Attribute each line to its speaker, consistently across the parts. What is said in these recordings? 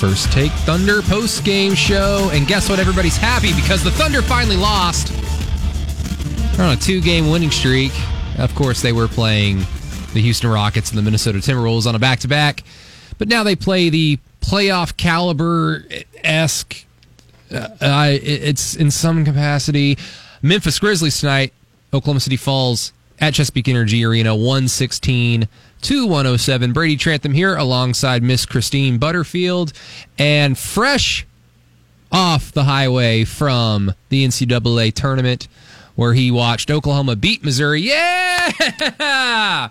Speaker 1: First Take Thunder post game show. And guess what? Everybody's happy because the Thunder finally lost. They're on a two game winning streak. Of course, they were playing the Houston Rockets and the Minnesota Timberwolves on a back to back. But now they play the playoff caliber esque. Uh, it's in some capacity. Memphis Grizzlies tonight. Oklahoma City Falls at Chesapeake Energy Arena, 116 to 107. Brady Trantham here alongside Miss Christine Butterfield. And fresh off the highway from the NCAA tournament where he watched Oklahoma beat Missouri. Yeah!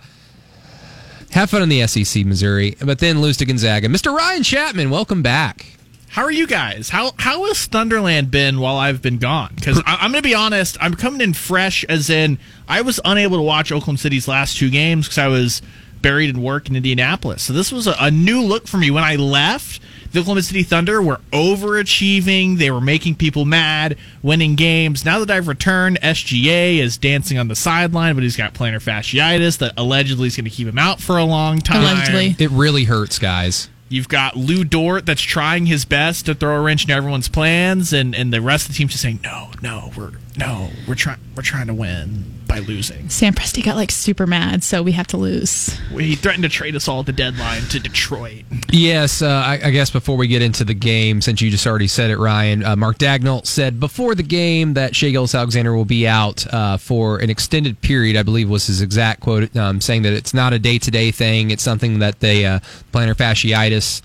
Speaker 1: Have fun in the SEC, Missouri, but then lose to Gonzaga. Mr. Ryan Chapman, welcome back.
Speaker 2: How are you guys? How how has Thunderland been while I've been gone? Because I'm going to be honest, I'm coming in fresh. As in, I was unable to watch Oklahoma City's last two games because I was buried in work in Indianapolis. So this was a, a new look for me. When I left, the Oklahoma City Thunder were overachieving. They were making people mad, winning games. Now that I've returned, SGA is dancing on the sideline, but he's got plantar fasciitis that allegedly is going to keep him out for a long time.
Speaker 3: Allegedly.
Speaker 1: It really hurts, guys.
Speaker 2: You've got Lou Dort that's trying his best to throw a wrench in everyone's plans, and, and the rest of the team's just saying, no, no, we're no, we're trying we're trying to win by losing.
Speaker 3: Sam Presti got like super mad, so we have to lose.
Speaker 2: He threatened to trade us all at the deadline to Detroit.
Speaker 1: Yes, uh, I, I, guess before we get into the game, since you just already said it, Ryan, uh, Mark Daigneault said before the game that Shai Gilgeous-Alexander will be out uh, for an extended period. I believe was his exact quote, um, saying that it's not a day to day thing. It's something that they uh, plantar fasciitis.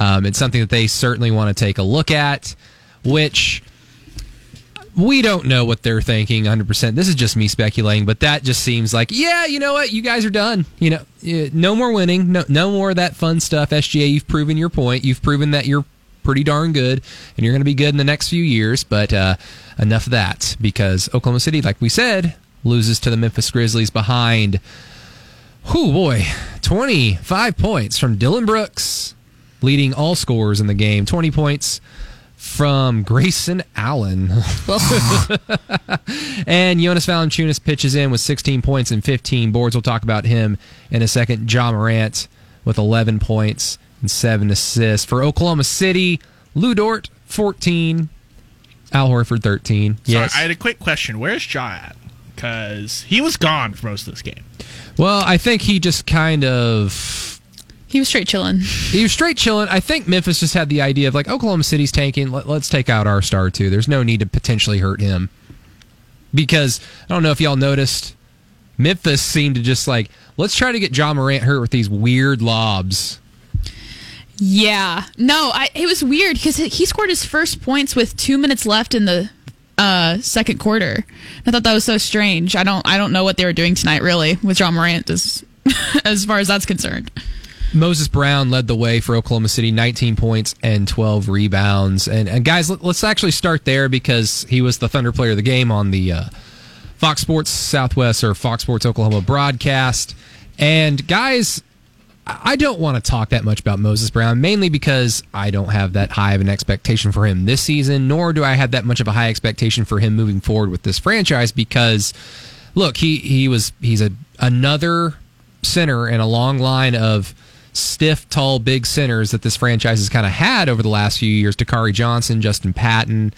Speaker 1: Um, it's something that they certainly want to take a look at, which we don't know what they're thinking 100%. This is just me speculating, but that just seems like, yeah, you know what? You guys are done. You know, no more winning. No, no more of that fun stuff. SGA, you've proven your point. You've proven that you're pretty darn good and you're going to be good in the next few years, but uh, enough of that because Oklahoma City, like we said, loses to the Memphis Grizzlies behind, whoo boy, 25 points from Dillon Brooks, leading all scorers in the game. 20 points from Grayson Allen. and Jonas Valanciunas pitches in with 16 points and 15 boards. We'll talk about him in a second. Ja Morant with 11 points and 7 assists. For Oklahoma City, Lu Dort, 14. Al Horford, 13. Yes.
Speaker 2: I had a quick question. Where's Ja at? Because he was gone for most of this game.
Speaker 1: Well, I think he just kind of
Speaker 3: he was straight chilling.
Speaker 1: He was straight chilling. I think Memphis just had the idea of like Oklahoma City's tanking. Let, us take out our star too. There's no need to potentially hurt him because I don't know if y'all noticed. Memphis seemed to just like let's try to get Ja Morant hurt with these weird lobs.
Speaker 3: Yeah, no, I, it was weird because he scored his first points with two minutes left in the uh, second quarter. I thought that was so strange. I don't, I don't know what they were doing tonight really with Ja Morant as, as far as that's concerned.
Speaker 1: Moses Brown led the way for Oklahoma City, 19 points and 12 rebounds. And, and guys, let, us actually start there because he was the Thunder player of the game on the uh, Fox Sports Southwest or Fox Sports Oklahoma broadcast. And guys, I don't want to talk that much about Moses Brown, mainly because I don't have that high of an expectation for him this season, nor do I have that much of a high expectation for him moving forward with this franchise. Because, look, he he was he's a another center in a long line of stiff, tall, big centers that this franchise has kind of had over the last few years. Dakari Johnson, Justin Patton,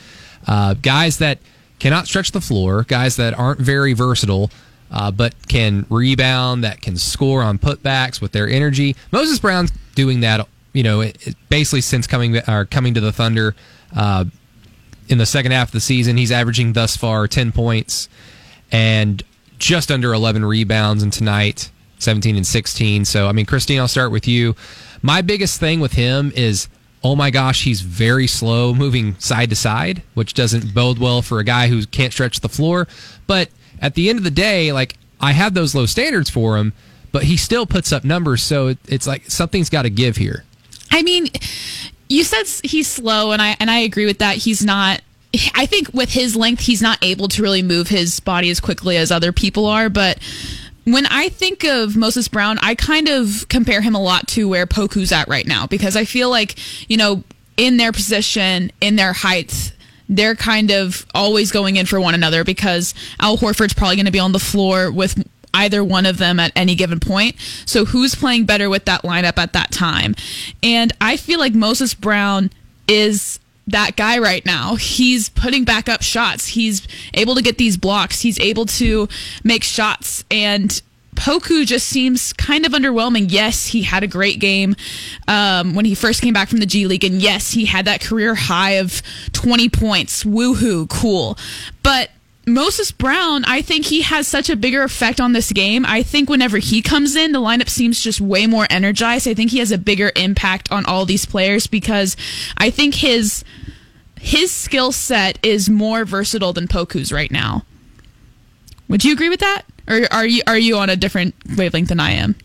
Speaker 1: uh, guys that cannot stretch the floor, guys that aren't very versatile. Uh, but can rebound, that can score on putbacks with their energy. Moses Brown's doing that, you know, it, it basically since coming or coming to the Thunder uh, in the second half of the season. He's averaging thus far ten points and just under eleven rebounds. And tonight, 17 and 16. So, I mean, Christine, I'll start with you. My biggest thing with him is, oh my gosh, he's very slow moving side to side, which doesn't bode well for a guy who can't stretch the floor. But at the end of the day, like, I have those low standards for him, but he still puts up numbers. So it's like something's got to give here.
Speaker 3: I mean, you said he's slow, and I and I agree with that. He's not. I think with his length, he's not able to really move his body as quickly as other people are. But when I think of Moses Brown, I kind of compare him a lot to where Poku's at right now because I feel like you know in their position, in their height, they're kind of always going in for one another because Al Horford's probably going to be on the floor with either one of them at any given point. So who's playing better with that lineup at that time? And I feel like Moses Brown is that guy right now. He's putting back up shots. He's able to get these blocks. He's able to make shots and Poku just seems kind of underwhelming. Yes, he had a great game um, when he first came back from the G League, and yes, he had that career high of 20 points. Woohoo, cool. But Moses Brown, I think he has such a bigger effect on this game. I think whenever he comes in, the lineup seems just way more energized. I think he has a bigger impact on all these players because I think his his skill set is more versatile than Poku's right now. Would you agree with that? Or are you are you on a different wavelength than I am?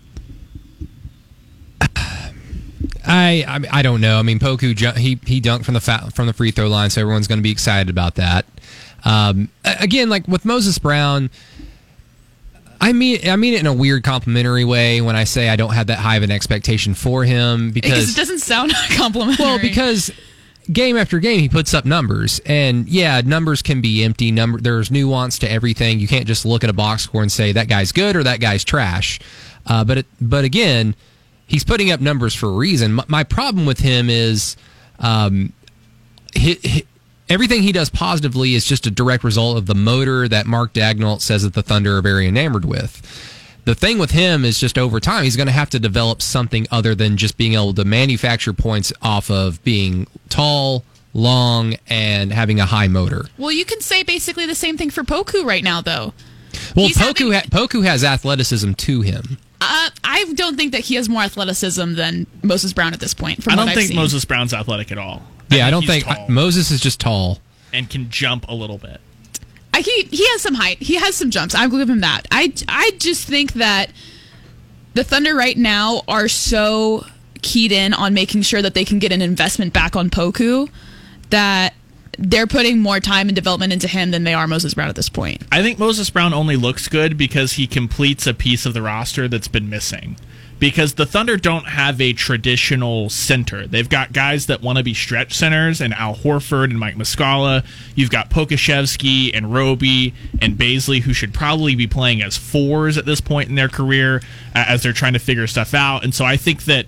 Speaker 1: I, I I don't know. I mean, Poku he he dunked from the fa- from the free throw line, so everyone's going to be excited about that. Um, again, like with Moses Brown, I mean I mean it in a weird complimentary way when I say I don't have that high of an expectation for him because,
Speaker 3: because it doesn't sound complimentary.
Speaker 1: Well, because game after game he puts up numbers. And yeah numbers can be empty. Number there's nuance to everything. You can't just look at a box score and say that guy's good or that guy's trash. Uh, but it, but again he's putting up numbers for a reason. My, my problem with him is um, he, he, everything he does positively is just a direct result of the motor that mark daigneault says that the thunder are very enamored with the thing with him is just over time, he's going to have to develop something other than just being able to manufacture points off of being tall, long, and having a high motor.
Speaker 3: Well, you can say basically the same thing for Poku right now, though.
Speaker 1: Well, he's Poku having, ha- Poku has athleticism to him.
Speaker 3: Uh, I don't think that he has more athleticism than Moses Brown at this point. I
Speaker 2: don't think
Speaker 3: seen.
Speaker 2: Moses Brown's athletic at all.
Speaker 1: I yeah, I don't think I, Moses is just tall
Speaker 2: and can jump a little bit I,
Speaker 3: he he has some height. He has some jumps. I'll give him that. I I just think that the Thunder right now are so keyed in on making sure that they can get an investment back on Poku that they're putting more time and development into him than they are Moses Brown at this point.
Speaker 2: I think Moses Brown only looks good because he completes a piece of the roster that's been missing because the Thunder don't have a traditional center. They've got guys that want to be stretch centers, and Al Horford and Mike Muscala. You've got Pokusevski and Roby and Bazley, who should probably be playing as fours at this point in their career uh, as they're trying to figure stuff out. And so I think that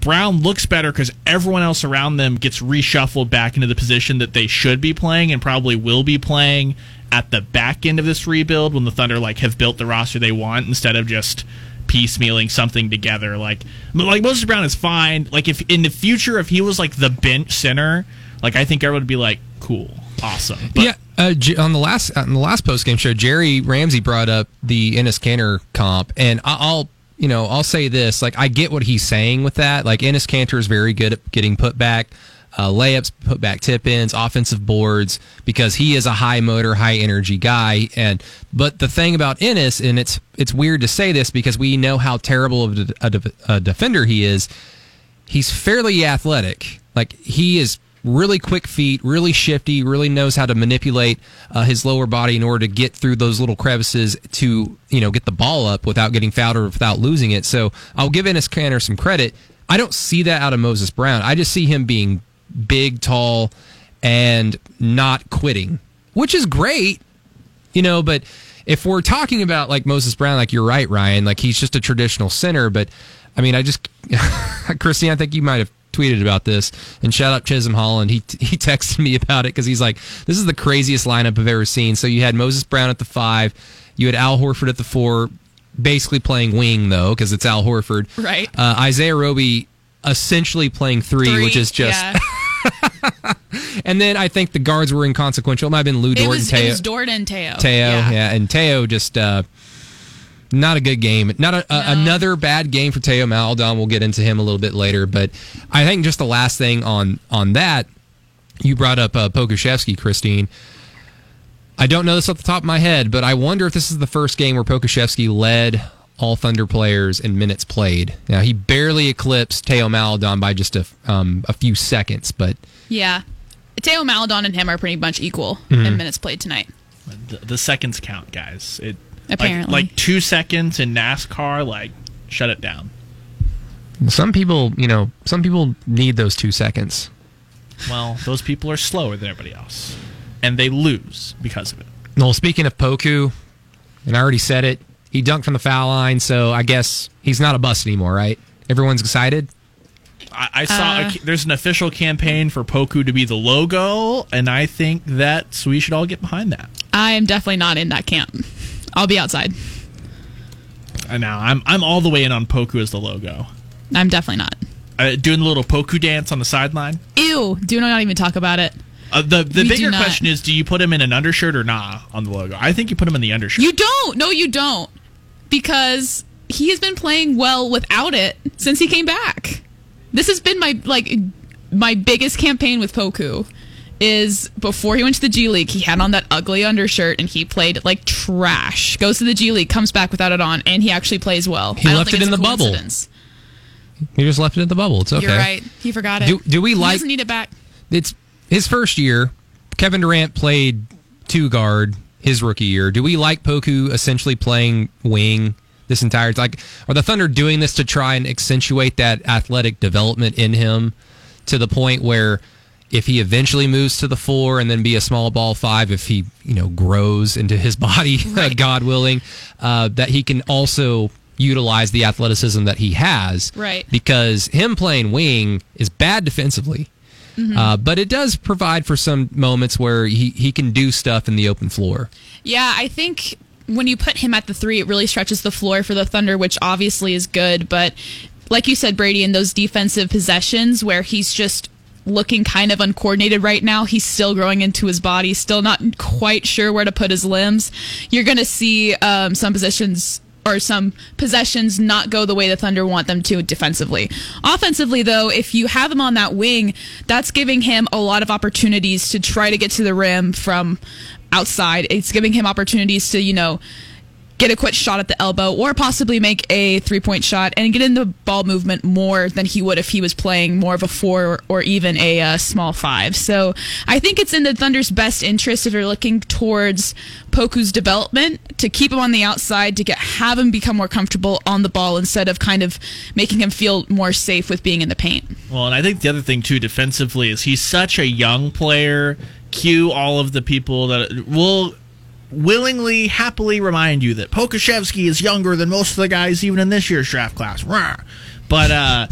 Speaker 2: Brown looks better because everyone else around them gets reshuffled back into the position that they should be playing and probably will be playing at the back end of this rebuild when the Thunder like have built the roster they want instead of just piecemealing something together. Like like Moses Brown is fine. Like if in the future if he was like the bench center, like I think everyone would be like, cool, awesome.
Speaker 1: But, yeah. Uh, on the last on the last post game show, Jerry Ramsey brought up the Enes Kanter comp, and I'll you know I'll say this: like I get what he's saying with that. Like Enes Kanter is very good at getting put back uh, layups, put back tip ins, offensive boards, because he is a high motor, high energy guy. And but the thing about Enes, and it's it's weird to say this because we know how terrible of a, a, defender he is. He's fairly athletic. Like he is really quick feet, really shifty, really knows how to manipulate uh, his lower body in order to get through those little crevices to you know get the ball up without getting fouled or without losing it. So I'll give Enes Kanter some credit. I don't see that out of Moses Brown. I just see him being big, tall, and not quitting, which is great, you know. But if we're talking about like Moses Brown, like you're right, Ryan, like he's just a traditional center. But I mean, I just, Christine, I think you might have tweeted about this and shout out Chisholm Holland. He he texted me about it because he's like, this is the craziest lineup I've ever seen. So you had Moses Brown at the five, you had Al Horford at the four, basically playing wing though because it's Al Horford.
Speaker 3: Right.
Speaker 1: Uh, Isaiah Roby essentially playing three, three which is just. Yeah. and then I think the guards were inconsequential. It might have been Lou Dort
Speaker 3: was,
Speaker 1: and Teo.
Speaker 3: It was Dort and Teo.
Speaker 1: Teo, yeah. yeah. And Teo just uh, not a good game. Not a, no. another bad game for Teo Maledon. We'll get into him a little bit later. But I think just the last thing on on that, you brought up uh, Pokusevski, Christine. I don't know this off the top of my head, but I wonder if this is the first game where Pokusevski led all Thunder players in minutes played. Now he barely eclipsed Teo Maledon by just a um, a few seconds, but
Speaker 3: Yeah. Teo Maledon and him are pretty much equal
Speaker 1: Mm-hmm.
Speaker 3: in minutes played tonight.
Speaker 2: The, the seconds count, guys. It like-
Speaker 3: Apparently.
Speaker 2: like, two seconds in NASCAR, like shut it down.
Speaker 1: some people, you know, some people need those two seconds.
Speaker 2: Well, those people are slower than everybody else, and they lose because of it.
Speaker 1: Well, speaking of Poku, and I already said it, he dunked from the foul line, so I guess he's not a bust anymore, right? Everyone's excited.
Speaker 2: I, I saw a, there's an official campaign for Poku to be the logo, and I think that we should all get behind that.
Speaker 3: I am definitely not in that camp. I'll be outside.
Speaker 2: And now I'm I'm all the way in on Poku as the logo.
Speaker 3: I'm definitely not.
Speaker 2: Uh, doing the little Poku dance on the sideline.
Speaker 3: Ew. Do not even talk about it.
Speaker 2: Uh, the the
Speaker 3: We
Speaker 2: bigger question is, do you put him in an undershirt or nah on the logo? I think you put him in the undershirt.
Speaker 3: You don't. No, you don't. Because he has been playing well without it since he came back. This has been my like my biggest campaign with Poku is before he went to the G League, he had on that ugly undershirt and he played like trash. Goes to the G League, comes back without it on, and he actually plays well.
Speaker 1: He left it in the bubble. He just left it in the bubble. It's okay.
Speaker 3: You're right. He forgot it.
Speaker 1: Do- do we
Speaker 3: he
Speaker 1: like-
Speaker 3: doesn't need it back.
Speaker 1: It's his first year. Kevin Durant played two guard his rookie year. Do we like Poku essentially playing wing this entire like are the Thunder doing this to try and accentuate that athletic development in him to the point where if he eventually moves to the four and then be a small ball five, if he you know grows into his body, God willing, uh, that he can also utilize the athleticism that he has,
Speaker 3: Right.
Speaker 1: Because him playing wing is bad defensively. Uh, but it does provide for some moments where he, he can do stuff in the open floor.
Speaker 3: Yeah, I think when you put him at the three, it really stretches the floor for the Thunder, which obviously is good. But like you said, Brady, in those defensive possessions where he's just looking kind of uncoordinated right now, he's still growing into his body, still not quite sure where to put his limbs. You're going to see um, some positions or some possessions not go the way the Thunder want them to defensively. Offensively, though, if you have him on that wing, that's giving him a lot of opportunities to try to get to the rim from outside. It's giving him opportunities to, you know, get a quick shot at the elbow or possibly make a three point shot and get in the ball movement more than he would if he was playing more of a four or even a uh, small five. So I think it's in the Thunder's best interest if you're looking towards Poku's development to keep him on the outside to get have him become more comfortable on the ball instead of kind of making him feel more safe with being in the paint.
Speaker 2: Well, and I think the other thing too, defensively, is he's such a young player. Cue all of the people that will willingly, happily remind you that Pokusevski is younger than most of the guys even in this year's draft class. Rah. But uh,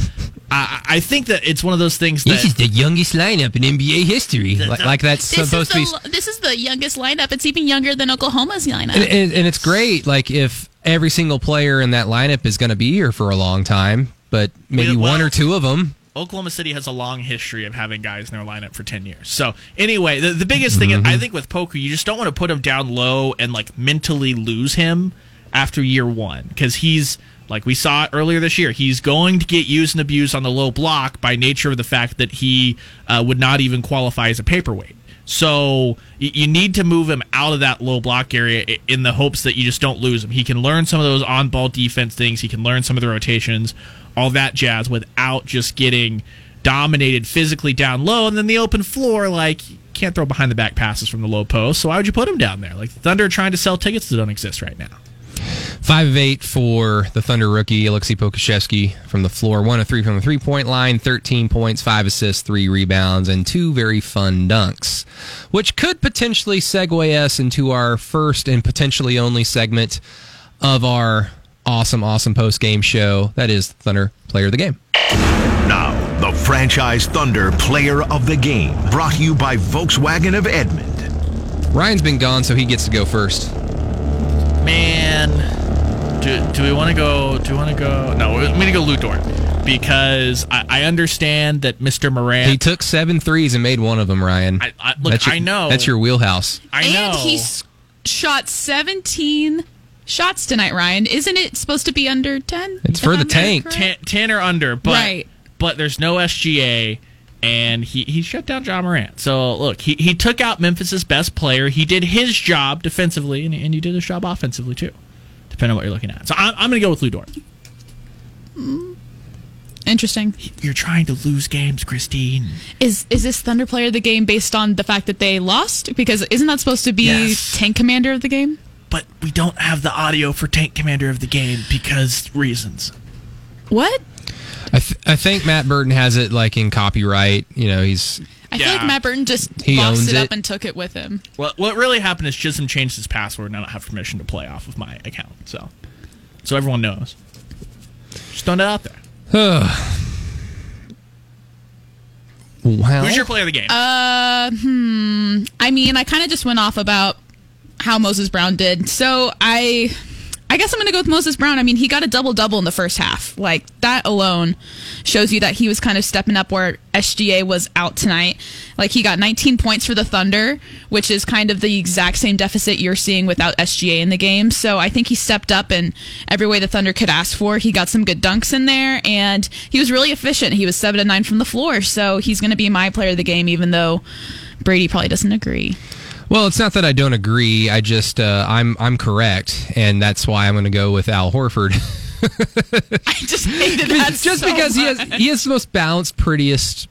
Speaker 2: I, I think that it's one of those things that This is
Speaker 1: the youngest lineup in NBA history. Like, like that's
Speaker 3: This is,
Speaker 1: supposed to be.
Speaker 3: the, this is the youngest lineup. It's even younger than Oklahoma's lineup.
Speaker 1: And, and, and it's great. Like if every single player in that lineup is going to be here for a long time, but maybe
Speaker 2: Well-
Speaker 1: one or two of them.
Speaker 2: Oklahoma City has a long history of having guys in their lineup for 10 years. So, anyway, the, the biggest thing is, I think with Poku, you just don't want to put him down low and like mentally lose him after year one because he's like we saw earlier this year, he's going to get used and abused on the low block by nature of the fact that he uh, would not even qualify as a paperweight. So y- you need to move him out of that low block area in the hopes that you just don't lose him. He can learn some of those on ball defense things. He can learn some of the rotations, all that jazz, without just getting dominated physically down low. And then the open floor, like can't throw behind the back passes from the low post. So why would you put him down there? Like Thunder trying to sell tickets that don't exist right now.
Speaker 1: Five of eight for the Thunder rookie Aleksej Pokusevski from the floor. One of three from the three point line. Thirteen points, five assists, three rebounds, and two very fun dunks, which could potentially segue us into our first and potentially only segment of our awesome, awesome post game show. That is Thunder Player of the Game.
Speaker 4: Now, the franchise Thunder player of the game, brought to you by Volkswagen of Edmond.
Speaker 1: Ryan's been gone, so he gets to go first.
Speaker 2: Man, do, do we want to go? Do we want to go? No, I'm going to go Lou Dort because I, I understand that Mr. Moran.
Speaker 1: He took seven threes and made one of them, Ryan.
Speaker 2: I- I- look,
Speaker 1: your-
Speaker 2: I know.
Speaker 1: That's your wheelhouse.
Speaker 2: I know.
Speaker 3: And he s- shot 17 shots tonight, Ryan. Isn't it supposed to be under 10?
Speaker 1: It's for the tank.
Speaker 2: ten, 10 or under, but
Speaker 3: Right.
Speaker 2: but there's no SGA, and he, he shut down Ja Morant. So look, he, he took out Memphis's best player. He did his job defensively, and, and he did his job offensively too. depending on what you're looking at. So I'm, I'm going to go with Lou Dort. Mm.
Speaker 3: Interesting.
Speaker 2: You're trying to lose games, Christine.
Speaker 3: Is is this Thunder player of the game based on the fact that they lost? Because isn't that supposed to be
Speaker 2: Yes.
Speaker 3: tank commander of the game?
Speaker 2: But we don't have the audio for Tank Commander of the game because reasons.
Speaker 3: What?
Speaker 1: I, th- I think Matt Burton has it like in copyright. You know, he's
Speaker 3: I feel like Matt Burton just
Speaker 1: He
Speaker 3: boxed
Speaker 1: owns
Speaker 3: it up
Speaker 1: it.
Speaker 3: and took it with him.
Speaker 2: Well, what really happened is Chisholm changed his password, and I don't have permission to play off of my account. So, so everyone knows. Just throwing it out there.
Speaker 1: well.
Speaker 2: Who's your player of the game?
Speaker 3: Uh, hmm. I mean, I kind of just went off about how Moses Brown did. So I, I guess I'm going to go with Moses Brown. I mean, he got a double double in the first half. Like that alone shows you that he was kind of stepping up where SGA was out tonight. Like he got 19 points for the Thunder, which is kind of the exact same deficit you're seeing without SGA in the game. So I think he stepped up in every way the Thunder could ask for. He got some good dunks in there, and he was really efficient. He was seven to nine from the floor, so he's going to be my player of the game, even though Brady probably doesn't agree.
Speaker 1: Well, it's not that I don't agree. I just uh, I'm I'm correct, and that's why I'm going to go with Al Horford.
Speaker 3: I just hated that
Speaker 1: just
Speaker 3: so
Speaker 1: because he has he has the most balanced, prettiest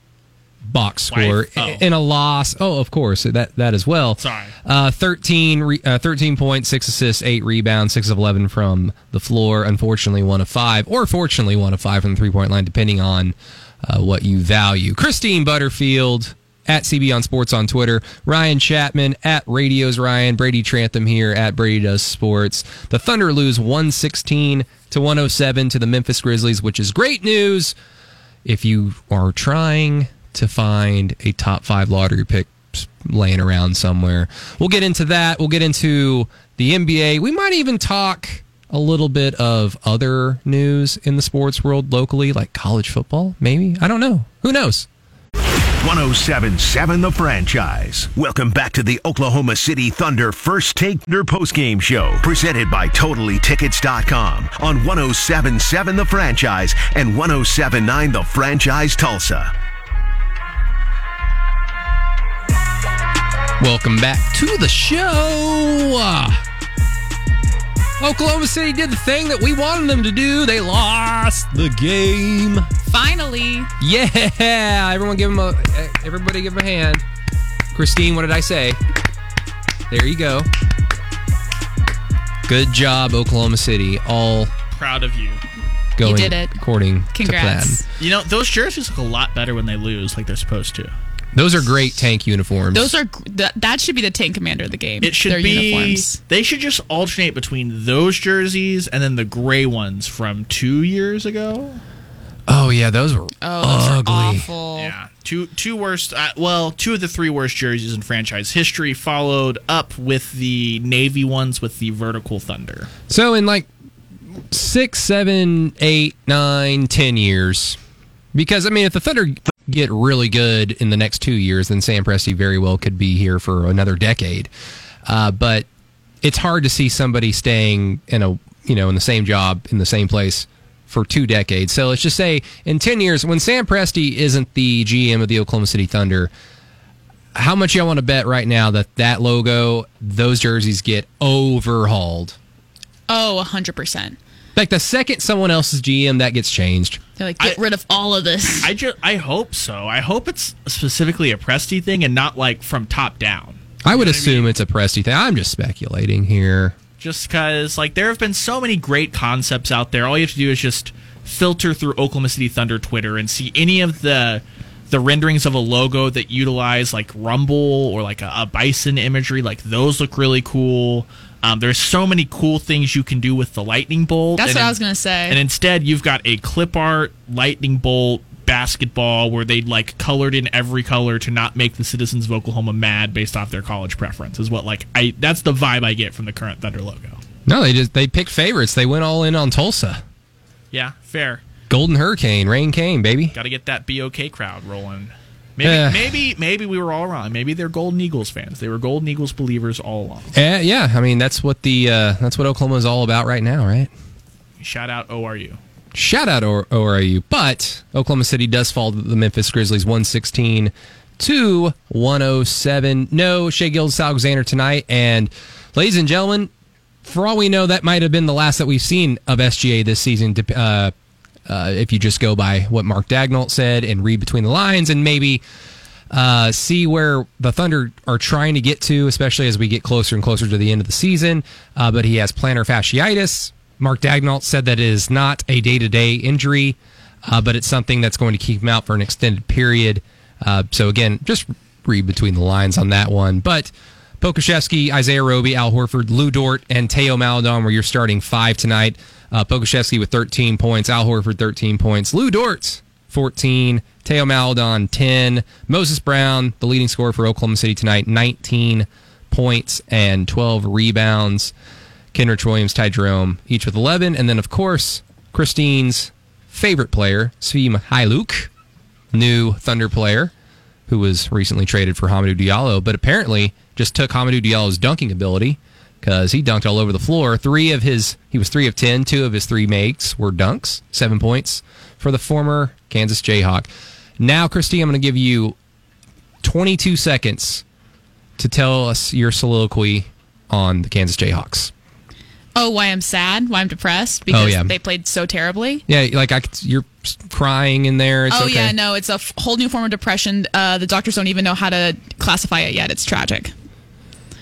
Speaker 1: box score
Speaker 2: Oh.
Speaker 1: in a loss. Oh, of course that that as well.
Speaker 2: Sorry.
Speaker 1: uh, 13, re, uh, 13 points, six assists, eight rebounds, six of eleven from the floor. Unfortunately, one of five, or fortunately, one of five from the three point line, depending on uh, what you value. Christine Butterfield. At CB on Sports on Twitter, Ryan Chapman at Radios Ryan, Brady Trantham here at Brady Does Sports. The Thunder lose 116 to 107 to the Memphis Grizzlies, which is great news if you are trying to find a top five lottery pick laying around somewhere. We'll get into that. We'll get into the NBA. We might even talk a little bit of other news in the sports world locally, like college football, maybe. I don't know. Who knows?
Speaker 4: 1077 The Franchise. Welcome back to the Oklahoma City Thunder First Take Thunder Postgame Show, presented by TotallyTickets.com on 1077 The Franchise and 1079 The Franchise Tulsa.
Speaker 1: Welcome back to the show. Oklahoma City did the thing that we wanted them to do. They lost the game.
Speaker 3: Finally,
Speaker 1: Yeah, everyone give them a everybody give him a hand. Christine, what did I say? There you go. Good job, Oklahoma City. All
Speaker 2: Proud of you.
Speaker 1: going
Speaker 3: did it.
Speaker 1: according
Speaker 3: Congrats.
Speaker 1: to plan.
Speaker 2: You know, those jerseys look a lot better when they lose, like they're supposed to.
Speaker 1: Those are great tank uniforms.
Speaker 3: those are that, that should be the tank commander of the game.
Speaker 2: It should
Speaker 3: Their
Speaker 2: be.
Speaker 3: uniforms.
Speaker 2: They should just alternate between those jerseys and then the gray ones from two years ago.
Speaker 1: oh yeah, those were
Speaker 3: Oh, those
Speaker 1: ugly.
Speaker 3: are awful.
Speaker 2: Yeah, two two worst. Uh, well, two of the three worst jerseys in franchise history, followed up with the navy ones with the vertical thunder.
Speaker 1: So in like six, seven, eight, nine, ten years, because I mean, if the Thunder get really good in the next two years, then Sam Presti very well could be here for another decade. Uh, but it's hard to see somebody staying in a you know in the same job in the same place for two decades. So let's just say in ten years, when Sam Presti isn't the GM of the Oklahoma City Thunder. How much y'all want to bet right now that that logo, those jerseys get overhauled?
Speaker 3: Oh, 100%.
Speaker 1: Like the second someone else's GM, that gets changed.
Speaker 3: They're like, get
Speaker 2: I-
Speaker 3: rid of all of this.
Speaker 2: I just I hope so. I hope it's specifically a Presti thing and not like from top down.
Speaker 1: I would
Speaker 2: know what I
Speaker 1: assume
Speaker 2: mean?
Speaker 1: it's a Presti thing. I'm just speculating here.
Speaker 2: Just because like there have been so many great concepts out there. All you have to do is just filter through Oklahoma City Thunder Twitter and see any of the the renderings of a logo that utilize like Rumble or like a, a bison imagery. Like those look really cool. Um, there's so many cool things you can do with the lightning bolt.
Speaker 3: That's
Speaker 2: and
Speaker 3: what I was going to say.
Speaker 2: And instead, you've got a clip art lightning bolt basketball where they like colored in every color to not make the citizens of Oklahoma mad based off their college preference. Is what like I that's the vibe I get from the current Thunder logo.
Speaker 1: No, they just they picked favorites. They went all in on Tulsa.
Speaker 2: Yeah, fair.
Speaker 1: Golden Hurricane, Rain Cane, baby.
Speaker 2: Got to get that BOK crowd rolling. Maybe,
Speaker 1: Eh.
Speaker 2: maybe, maybe we were all wrong. Maybe they're Golden Eagles fans. They were Golden Eagles believers all along.
Speaker 1: Uh, yeah, I mean that's what the uh, that's what Oklahoma is all about right now, right?
Speaker 2: Shout out ORU.
Speaker 1: Shout out or- ORU, but Oklahoma City does fall to the Memphis Grizzlies 116 to 107. No Shai Gilgeous-Alexander tonight, and ladies and gentlemen, for all we know, that might have been the last that we've seen of SGA this season. Uh, uh, if you just go by what Mark Daigneault said and read between the lines, and maybe uh, see where the Thunder are trying to get to, especially as we get closer and closer to the end of the season. Uh, but he has plantar fasciitis. Mark Daigneault said that it is not a day to day injury, uh, but it's something that's going to keep him out for an extended period. Uh, so, again, just read between the lines on that one. But Pokusevski, Isaiah Roby, Al Horford, Lou Dort, and Teo Maledon were your starting five tonight. Uh, Pokusevski with 13 points, Al Horford 13 points, Lou Dort 14, Teo Maledon 10, Moses Brown, the leading scorer for Oklahoma City tonight, 19 points and 12 rebounds. Kenrich Williams, Ty Jerome, each with 11. And then, of course, Christine's favorite player, Svi Mykhailiuk, new Thunder player who was recently traded for Hamidou Diallo, but apparently just took Hamidou Diallo's dunking ability because he dunked all over the floor. Three of his, he was three of ten. Two of his three makes were dunks. Seven points for the former Kansas Jayhawk. Now, Christy, I'm going to give you 22 seconds to tell us your soliloquy on the Kansas Jayhawks.
Speaker 3: Oh, why I'm sad? Why I'm depressed? Because
Speaker 1: Oh, yeah.
Speaker 3: they played so terribly.
Speaker 1: Yeah, like I, you're crying in there. It's
Speaker 3: oh
Speaker 1: okay.
Speaker 3: yeah, no, it's a f- whole new form of depression. Uh, the doctors don't even know how to classify it yet. It's tragic.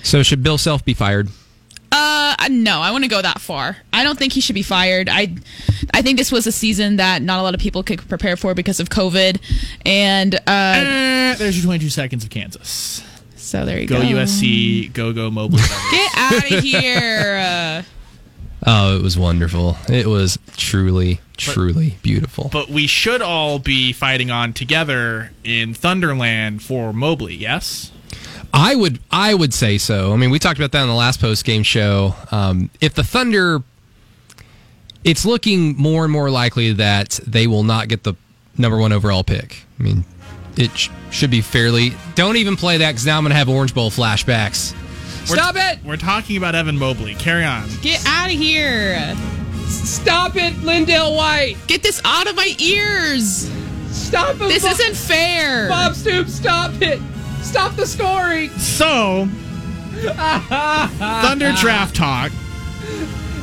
Speaker 1: So should Bill Self be fired?
Speaker 3: Uh, no, I want to go that far. I don't think he should be fired. I, I think this was a season that not a lot of people could prepare for because of COVID, and uh,
Speaker 2: Eh, there's your 22 seconds of Kansas.
Speaker 3: so there you
Speaker 2: Go
Speaker 3: go.
Speaker 2: USC. Go go Mobley.
Speaker 3: Get out of here. Uh,
Speaker 1: Oh, it was wonderful. It was truly, truly beautiful.
Speaker 2: but we should all be fighting on together in Thunderland for Mobley. Yes.
Speaker 1: I would I would say so. I mean, we talked about that in the last post game show. Um, if the Thunder, it's looking more and more likely that they will not get the number one overall pick. I mean, it sh- should be fairly. Don't even play that because now I'm going to have Orange Bowl flashbacks.
Speaker 2: We're-
Speaker 1: Stop it!
Speaker 2: We're talking about Evan Mobley. Carry on.
Speaker 3: get out of here.
Speaker 1: Stop it, LenDale White!
Speaker 3: Get this out of my ears.
Speaker 1: Stop it!
Speaker 3: This isn't fair.
Speaker 1: Bob Stoops, stop it! Stop the scoring!
Speaker 2: So, Thunder draft talk.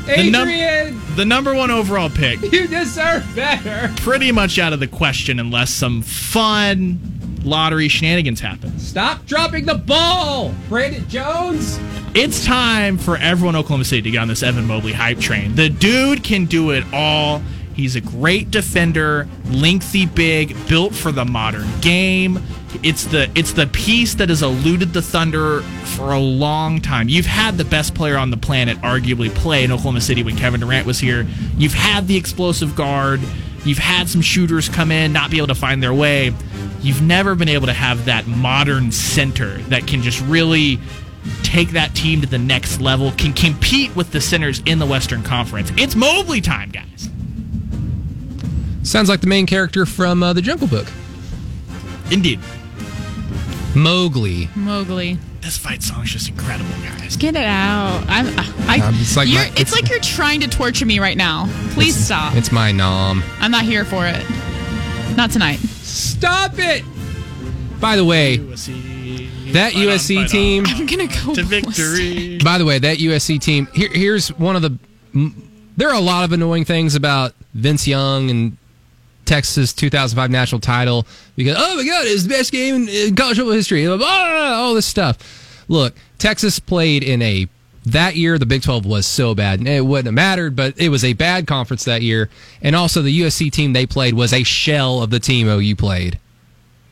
Speaker 2: The, num- the number one overall pick,
Speaker 1: you deserve better.
Speaker 2: pretty much out of the question unless some fun lottery shenanigans happen.
Speaker 1: Stop dropping the ball, Brandon Jones.
Speaker 2: It's time for everyone in Oklahoma City to get on this Evan Mobley hype train. The dude can do it all. He's a great defender, lengthy, big, built for the modern game. It's the it's the piece that has eluded the Thunder for a long time. You've had the best player on the planet arguably play in Oklahoma City when Kevin Durant was here. You've had the explosive guard. You've had some shooters come in, not be able to find their way. You've never been able to have that modern center that can just really take that team to the next level, can compete with the centers in the Western Conference. It's Mobley time, guys.
Speaker 1: Sounds like the main character from uh, the Jungle Book,
Speaker 2: Indeed.
Speaker 1: Mowgli.
Speaker 3: Mowgli.
Speaker 2: This fight song is just incredible, guys.
Speaker 3: Get it out. I'm. I,
Speaker 1: Um, it's like
Speaker 3: you're,
Speaker 1: my-
Speaker 3: it's,
Speaker 1: it's-
Speaker 3: like you're trying to torture me right now. Please stop.
Speaker 1: It's my nom.
Speaker 3: I'm not here for it. Not tonight.
Speaker 1: Stop it! By the way,
Speaker 2: USC,
Speaker 1: that
Speaker 2: fight on,
Speaker 1: USC
Speaker 2: fight
Speaker 1: team.
Speaker 3: I'm gonna go
Speaker 2: to victory.
Speaker 1: By the way, that USC team. Here, here's one of the. m- There are a lot of annoying things about Vince Young and Texas 2005 national title because oh my god, it's the best game in, college football history. All this stuff. Look, Texas played in a that year. The Big 12 was so bad, it wouldn't have mattered, but it was a bad conference that year. And also, the USC team they played was a shell of the team OU played.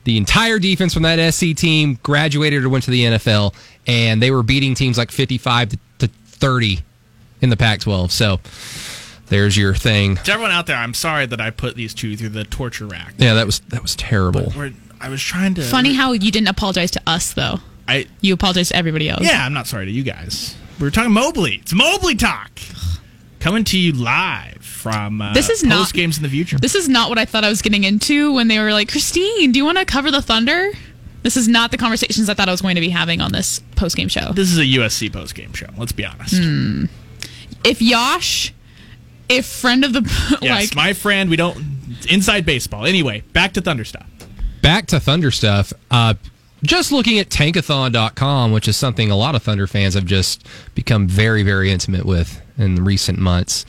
Speaker 1: The entire defense from that SC team graduated or went to the NFL, and they were beating teams like 55 to, to 30 in the Pac 12. So there's your thing.
Speaker 2: To everyone out there, I'm sorry that I put these two through the torture rack.
Speaker 1: Yeah, that was that was terrible.
Speaker 2: We're, I was trying to.
Speaker 3: Funny how you didn't apologize to us though.
Speaker 2: I
Speaker 3: You apologized to everybody else.
Speaker 2: yeah, I'm not sorry to you guys. We were talking Mobley. It's Mobley talk. Coming to you live from uh,
Speaker 3: This is not-
Speaker 2: post games in the future.
Speaker 3: This is not what I thought I was getting into when they were like, Christine, do you want to cover the Thunder? This is not the conversations I thought I was going to be having on this post game show.
Speaker 2: This is a USC post game show. Let's be honest.
Speaker 3: If Yosh, if friend of the
Speaker 2: Yes,
Speaker 3: like,
Speaker 2: my friend. We don't inside baseball. Anyway, back to Thunder stuff.
Speaker 1: Back to Thunder stuff. Uh, just looking at tankathon.com, which is something a lot of Thunder fans have just become very, very intimate with in recent months.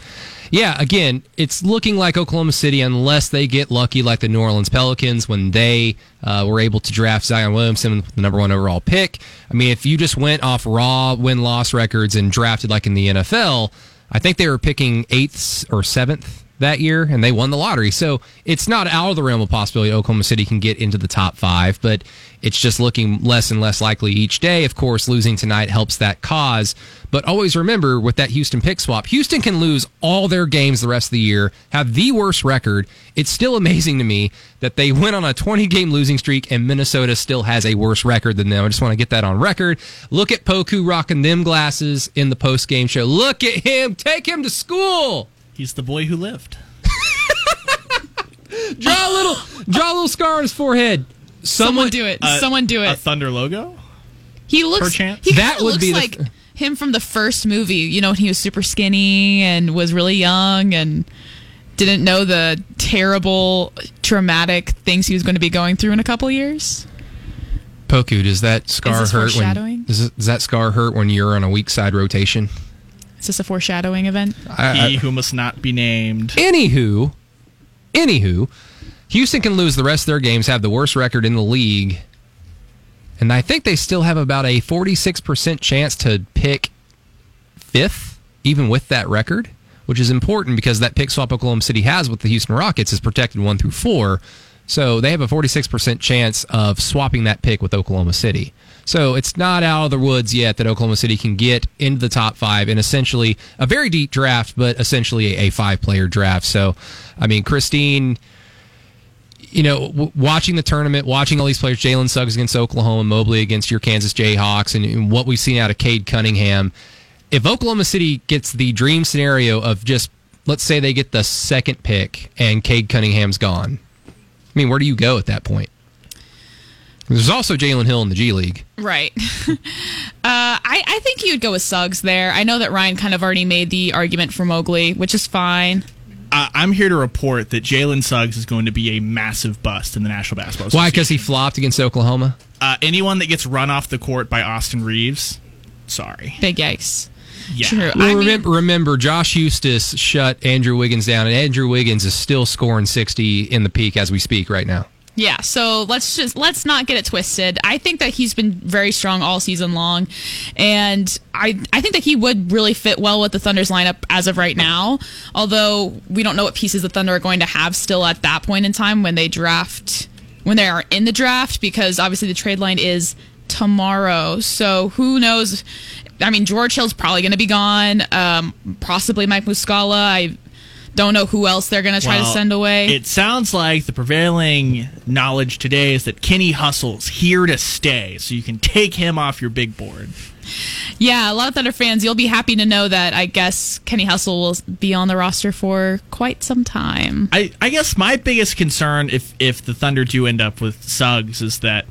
Speaker 1: Yeah, again, it's looking like Oklahoma City, unless they get lucky like the New Orleans Pelicans when they uh, were able to draft Zion Williamson with the number one overall pick. I mean, if you just went off raw win loss records and drafted like in the NFL, I think they were picking eighth or seventh that year, and they won the lottery. So it's not out of the realm of possibility Oklahoma City can get into the top five, but it's just looking less and less likely each day. Of course, losing tonight helps that cause. But always remember with that Houston pick swap, Houston can lose all their games the rest of the year, have the worst record. It's still amazing to me that they went on a 20 game losing streak and Minnesota still has a worse record than them. I just want to get that on record. Look at Poku rocking them glasses in the post game show. Look at him. Take him to school.
Speaker 2: He's the boy who lived.
Speaker 1: draw a little, draw a little scar on his forehead.
Speaker 3: Someone, do it.
Speaker 2: Uh,
Speaker 3: Someone do it. A.
Speaker 2: Thunder logo?
Speaker 3: he looks.
Speaker 2: perchance?
Speaker 3: He
Speaker 1: That
Speaker 3: that
Speaker 1: would
Speaker 3: looks
Speaker 1: be
Speaker 3: like
Speaker 1: f-
Speaker 3: him from the first movie. You know, when he was super skinny and was really young and didn't know the terrible, traumatic things he was going to be going through in a couple years.
Speaker 1: Poku, does that scar
Speaker 3: this
Speaker 1: hurt when does, it- does that scar hurt when you're on a weak side rotation?
Speaker 3: Is this a foreshadowing event?
Speaker 1: I-
Speaker 2: he who must not be named.
Speaker 1: Anywho, anywho, Houston can lose the rest of their games, have the worst record in the league, and I think they still have about a 46% chance to pick fifth, even with that record, which is important because that pick swap Oklahoma City has with the Houston Rockets is protected one through four. So they have a 46% chance of swapping that pick with Oklahoma City. So it's not out of the woods yet that Oklahoma City can get into the top five in essentially a very deep draft, but essentially a, five player draft. So, I mean, Christine, you know, w- watching the tournament, watching all these players, Jalen Suggs against Oklahoma, Mobley against your Kansas Jayhawks, and, and what we've seen out of Cade Cunningham. If Oklahoma City gets the dream scenario of just, let's say they get the second pick and Cade Cunningham's gone, I mean, where do you go at that point? There's also Jalen Hill in the G League.
Speaker 3: Right. uh, I, I think you'd go with Suggs there. I know that Ryan kind of already made the argument for Mowgli, which is fine.
Speaker 2: Uh, I'm here to report that Jalen Suggs is going to be a massive bust in the National Basketball
Speaker 1: Why? Because he flopped against Oklahoma.
Speaker 2: Uh, anyone that gets run off the court by Austin Reaves, sorry.
Speaker 3: Big yikes.
Speaker 2: Yeah.
Speaker 3: True.
Speaker 1: Well,
Speaker 3: I mean,
Speaker 1: remember, remember, Josh Huestis shut Andrew Wiggins down, and Andrew Wiggins is still scoring 60 in the peak as we speak right now.
Speaker 3: Yeah, so let's just let's not get it twisted. I think that he's been very strong all season long, and I I think that he would really fit well with the Thunder's lineup as of right now. Although we don't know what pieces the Thunder are going to have still at that point in time when they draft when they are in the draft, because obviously the trade line is tomorrow. So who knows? I mean, George Hill's probably going to be gone. Um, possibly Mike Muscala. I don't know who else they're going to try to send away.
Speaker 2: It sounds like the prevailing knowledge today is that Kenny Hustle's here to stay, so you can take him off your big board.
Speaker 3: Yeah, a lot of Thunder fans, you'll be happy to know that I guess Kenny Hustle will be on the roster for quite some time.
Speaker 2: I, I guess my biggest concern if if the Thunder do end up with Suggs is that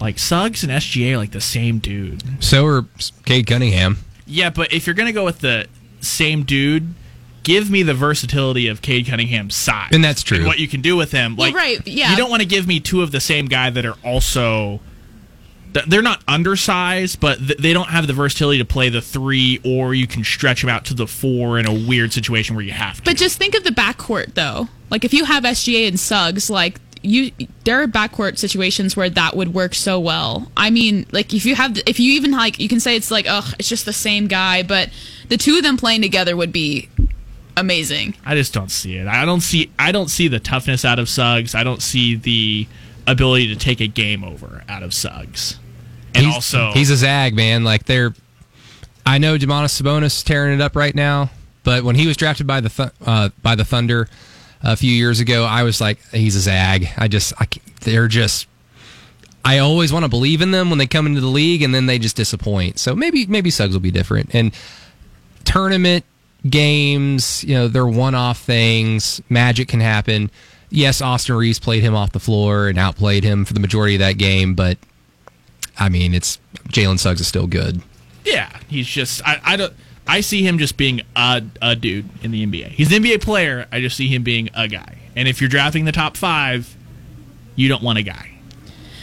Speaker 2: like Suggs and SGA are like the same dude.
Speaker 1: So are Cade Cunningham.
Speaker 2: Yeah, but if you're gonna go with the same dude, give me the versatility of Cade Cunningham's size.
Speaker 1: And that's true.
Speaker 2: what you can do with him.
Speaker 3: Well,
Speaker 2: Like,
Speaker 3: right, yeah.
Speaker 2: You don't want to give me two of the same guy that are also. They're not undersized, but they don't have the versatility to play the three, or you can stretch them out to the four in a weird situation where you have to.
Speaker 3: But just think of the backcourt though. Like if you have SGA and Suggs, like you there are backcourt situations where that would work so well. I mean, like if you have if you even like you can say it's like, ugh, it's just the same guy, but the two of them playing together would be amazing.
Speaker 2: I just don't see it. I don't see. I don't see the toughness out of Suggs. I don't see the ability to take a game over out of Suggs. And
Speaker 1: he's,
Speaker 2: also,
Speaker 1: he's a zag man. Like they're, I know Domantas Sabonis tearing it up right now, but when he was drafted by the Th- uh, by the Thunder a few years ago, I was like, he's a zag. I just, I, they're just. I always want to believe in them when they come into the league, and then they just disappoint. So maybe maybe Suggs will be different. And tournament games, you know, they're one-off things. Magic can happen. Yes, Austin Reaves played him off the floor and outplayed him for the majority of that game, but I mean, it's Jalen Suggs is still good.
Speaker 2: yeah, he's just. I, I don't. I see him just being a, a dude in the NBA. He's an NBA player. I just see him being a guy. And if you're drafting the top five, you don't want a guy.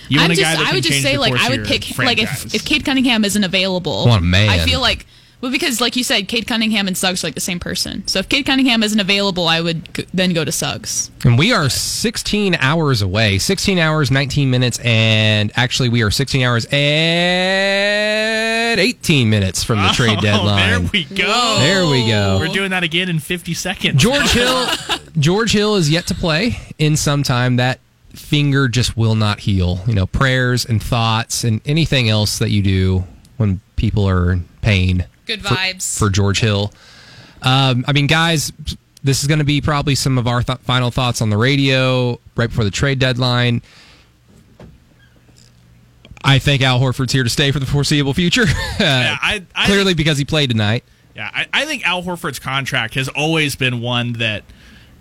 Speaker 2: You want
Speaker 3: I'm
Speaker 2: a
Speaker 3: just,
Speaker 2: guy that
Speaker 3: I
Speaker 2: can
Speaker 3: would just say like I would
Speaker 2: your
Speaker 3: pick like if if Cade Cunningham isn't available.
Speaker 1: What a man.
Speaker 3: I feel like well because like you said, Cade Cunningham and Suggs are like the same person. So if Cade Cunningham isn't available, I would g- then go to Suggs.
Speaker 1: And we are 16 hours away. 16 hours, 19 minutes, and actually we are 16 hours and 18 minutes from the trade
Speaker 2: Oh,
Speaker 1: deadline.
Speaker 2: there we go.
Speaker 1: There we go.
Speaker 2: We're doing that again in 50 seconds.
Speaker 1: George Hill George Hill is yet to play in some time. That finger just will not heal. You know, prayers and thoughts and anything else that you do when people are in pain.
Speaker 3: Good
Speaker 1: for-
Speaker 3: vibes.
Speaker 1: for George Hill. Um, I mean, guys, this is going to be probably some of our th- final thoughts on the radio right before the trade deadline. I think Al Horford's here to stay for the foreseeable future.
Speaker 2: Yeah, I- I
Speaker 1: clearly
Speaker 2: think-
Speaker 1: because he played tonight.
Speaker 2: Yeah, I, I think Al Horford's contract has always been one that,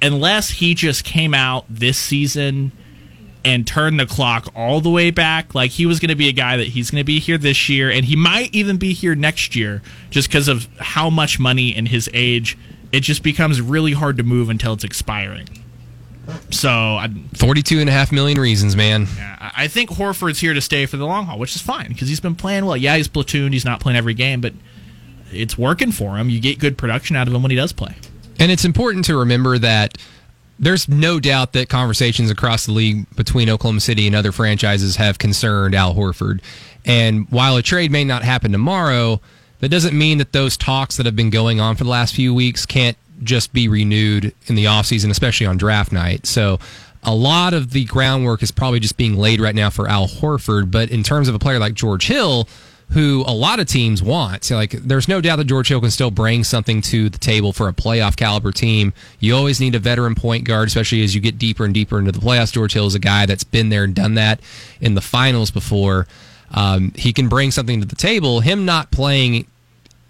Speaker 2: unless he just came out this season and turn the clock all the way back, like he was going to be a guy that he's going to be here this year, and he might even be here next year, just because of how much money and his age, it just becomes really hard to move until it's expiring. So I,
Speaker 1: 42 and a half million reasons, man.
Speaker 2: yeah, I I think Horford's here to stay for the long haul, which is fine because he's been playing well. Yeah, he's platooned, he's not playing every game, but it's working for him. You get good production out of him when he does play.
Speaker 1: And it's important to remember that there's no doubt that conversations across the league between Oklahoma City and other franchises have concerned Al Horford. And while a trade may not happen tomorrow, that doesn't mean that those talks that have been going on for the last few weeks can't just be renewed in the offseason, especially on draft night. So a lot of the groundwork is probably just being laid right now for Al Horford. But in terms of a player like George Hill, who a lot of teams want. So like there's no doubt that George Hill can still bring something to the table for a playoff caliber team. You always need a veteran point guard, especially as you get deeper and deeper into the playoffs. George Hill is a guy that's been there and done that in the finals before. Um, he can bring something to the table. Him not playing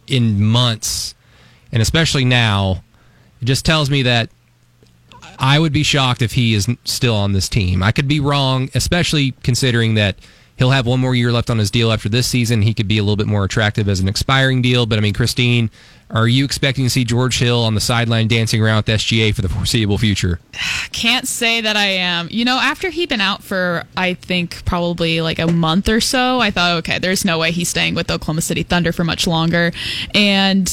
Speaker 1: in months, and especially now, it just tells me that I would be shocked if he is still on this team. I could be wrong, especially considering that he'll have one more year left on his deal after this season. He could be a little bit more attractive as an expiring deal. But I mean, Christine, are you expecting to see George Hill on the sideline dancing around with SGA for the foreseeable future?
Speaker 3: Can't say that I am. You know, after he'd been out for I think probably like a month or so, I thought, okay, there's no way he's staying with Oklahoma City Thunder for much longer. And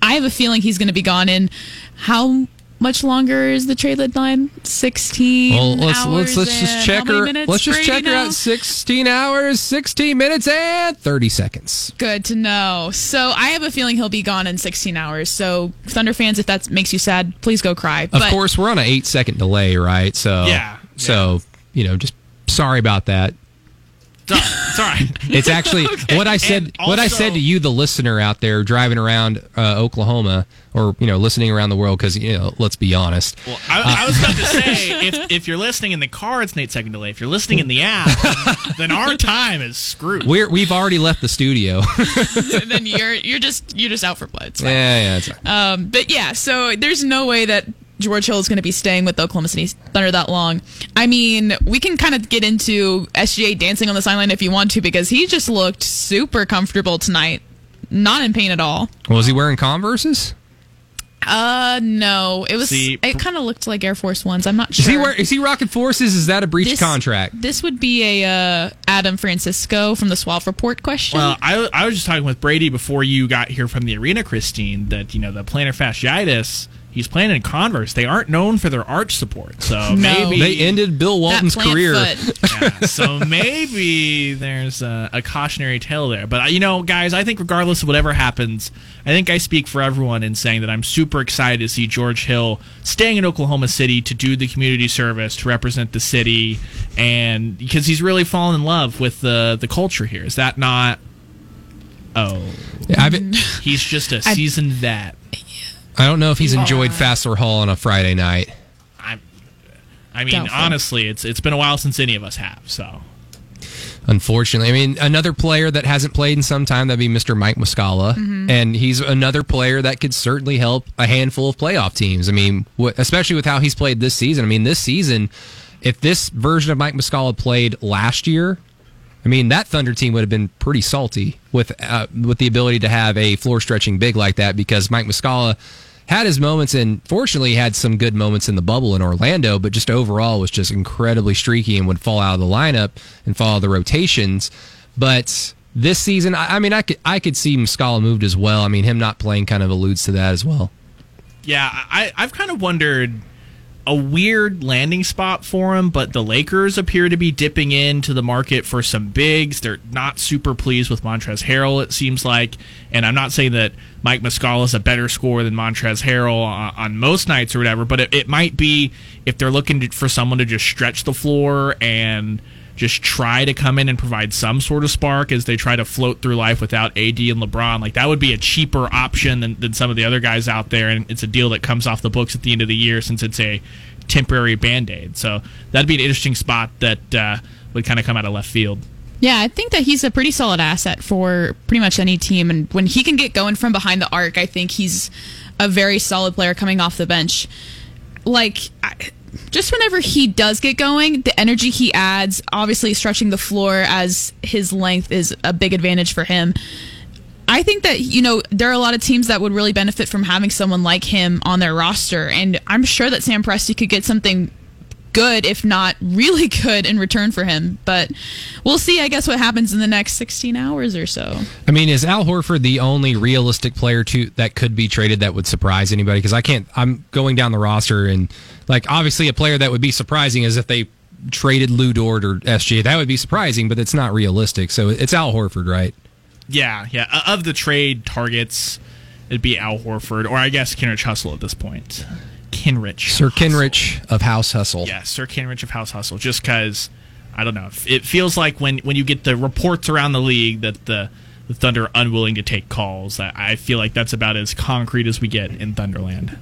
Speaker 3: I have a feeling he's going to be gone in how much longer is the trade deadline? 16
Speaker 1: Well, let's
Speaker 3: hours
Speaker 1: let's let's just check her. Let's just check her
Speaker 3: now?
Speaker 1: out. Sixteen hours, sixteen minutes, and thirty seconds.
Speaker 3: Good to know. So I have a feeling he'll be gone in 16 hours. So Thunder fans, if that makes you sad, please go cry.
Speaker 1: Of
Speaker 3: but
Speaker 1: course, we're on an eight second delay, right? So
Speaker 2: Yeah,
Speaker 1: So you know, just sorry about that.
Speaker 2: It's all right.
Speaker 1: It's actually what I said.
Speaker 2: And
Speaker 1: what I said to you, the listener out there driving around uh, Oklahoma, or you know, listening around the world, because you know, let's be honest.
Speaker 2: Well, I, I was about to say, if, if you're listening in the car, it's an eight second delay. If you're listening in the app, then our time is screwed.
Speaker 1: We're we've already left the studio.
Speaker 3: then you're you're just you're just out for blood. It's
Speaker 1: yeah, yeah, it's fine.
Speaker 3: Um, but yeah, so there's no way that George Hill is going to be staying with the Oklahoma City Thunder that long. I mean, we can kind of get into SGA dancing on the sideline if you want to, because he just looked super comfortable tonight, not in pain at all.
Speaker 1: Was he wearing Converse's?
Speaker 3: Uh, no, it was.
Speaker 2: See,
Speaker 3: it kind of looked like Air Force Ones. I'm not sure.
Speaker 1: Is he wear, Is he rocking forces? Is that a breach
Speaker 3: This-
Speaker 1: contract?
Speaker 3: This would be a uh, Adam Francisco from the Swallow Report question.
Speaker 2: Well, I, I was just talking with Brady before you got here from the arena, Christine, that, you know, the plantar fasciitis, he's playing in Converse. They aren't known for their arch support. So maybe.
Speaker 1: They ended Bill Walton's career.
Speaker 2: Yeah, so maybe there's a, a cautionary tale there. But, uh, you know, guys, I think regardless of whatever happens, I think I speak for everyone in saying that I'm super excited to see George Hill staying in Oklahoma City to do the community service, to represent the city, and because he's really fallen in love with the, the culture here. Is that not. Oh,
Speaker 1: Yeah, I've
Speaker 2: he's just a seasoned vet.
Speaker 1: I don't know if he's enjoyed Fassler Hall on a Friday night.
Speaker 2: I, I mean,
Speaker 3: Doubtful.
Speaker 2: honestly, it's it's been a while since any of us have. So
Speaker 1: Unfortunately, I mean, another player that hasn't played in some time that'd be Mr. Mike Muscala, and he's another player that could certainly help a handful of playoff teams. I mean, wh- especially with how he's played this season. I mean, this season, if this version of Mike Muscala played last year, I mean, that Thunder team would have been pretty salty with uh, with the ability to have a floor stretching big like that because Mike Muscala had his moments and fortunately had some good moments in the bubble in Orlando, but just overall was just incredibly streaky and would fall out of the lineup and follow the rotations. But this season, I, I mean, I could I could see Muscala moved as well. I mean, him not playing kind of alludes to that as well.
Speaker 2: Yeah, I, I've kind of wondered a weird landing spot for him, but the Lakers appear to be dipping into the market for some bigs. They're not super pleased with Montrezl Harrell, it seems like. And I'm not saying that Mike Muscala is a better scorer than Montrezl Harrell on, on most nights or whatever, but it, it might be if they're looking to, for someone to just stretch the floor and just try to come in and provide some sort of spark as they try to float through life without AD and LeBron. Like that would be a cheaper option than, than some of the other guys out there, and it's a deal that comes off the books at the end of the year since it's a temporary band aid. So that'd be an interesting spot that uh, would kind of come out of left field.
Speaker 3: Yeah, I think that he's a pretty solid asset for pretty much any team. And when he can get going from behind the arc, I think he's a very solid player coming off the bench. Like, just whenever he does get going, the energy he adds, obviously stretching the floor as his length is a big advantage for him. I think that, you know, there are a lot of teams that would really benefit from having someone like him on their roster. And I'm sure that Sam Presti could get something good, if not really good, in return for him. But we'll see, I guess, what happens in the next 16 hours or so.
Speaker 1: I mean, is Al Horford the only realistic player to that could be traded that would surprise anybody? Because I can't. I'm going down the roster and like obviously a player that would be surprising is if they traded Lu Dort or SGA. That would be surprising, but it's not realistic. So it's Al Horford, right?
Speaker 2: Yeah, yeah. Uh, of the trade targets, it'd be Al Horford, or I guess Kenrich Hustle at this point. Kenrich.
Speaker 1: Sir
Speaker 2: Hustle.
Speaker 1: Kenrich of House Hustle.
Speaker 2: Yeah, Sir Kenrich of House Hustle. Just because, I don't know. It feels like when, when you get the reports around the league that the, the Thunder are unwilling to take calls, I, I feel like that's about as concrete as we get in Thunderland.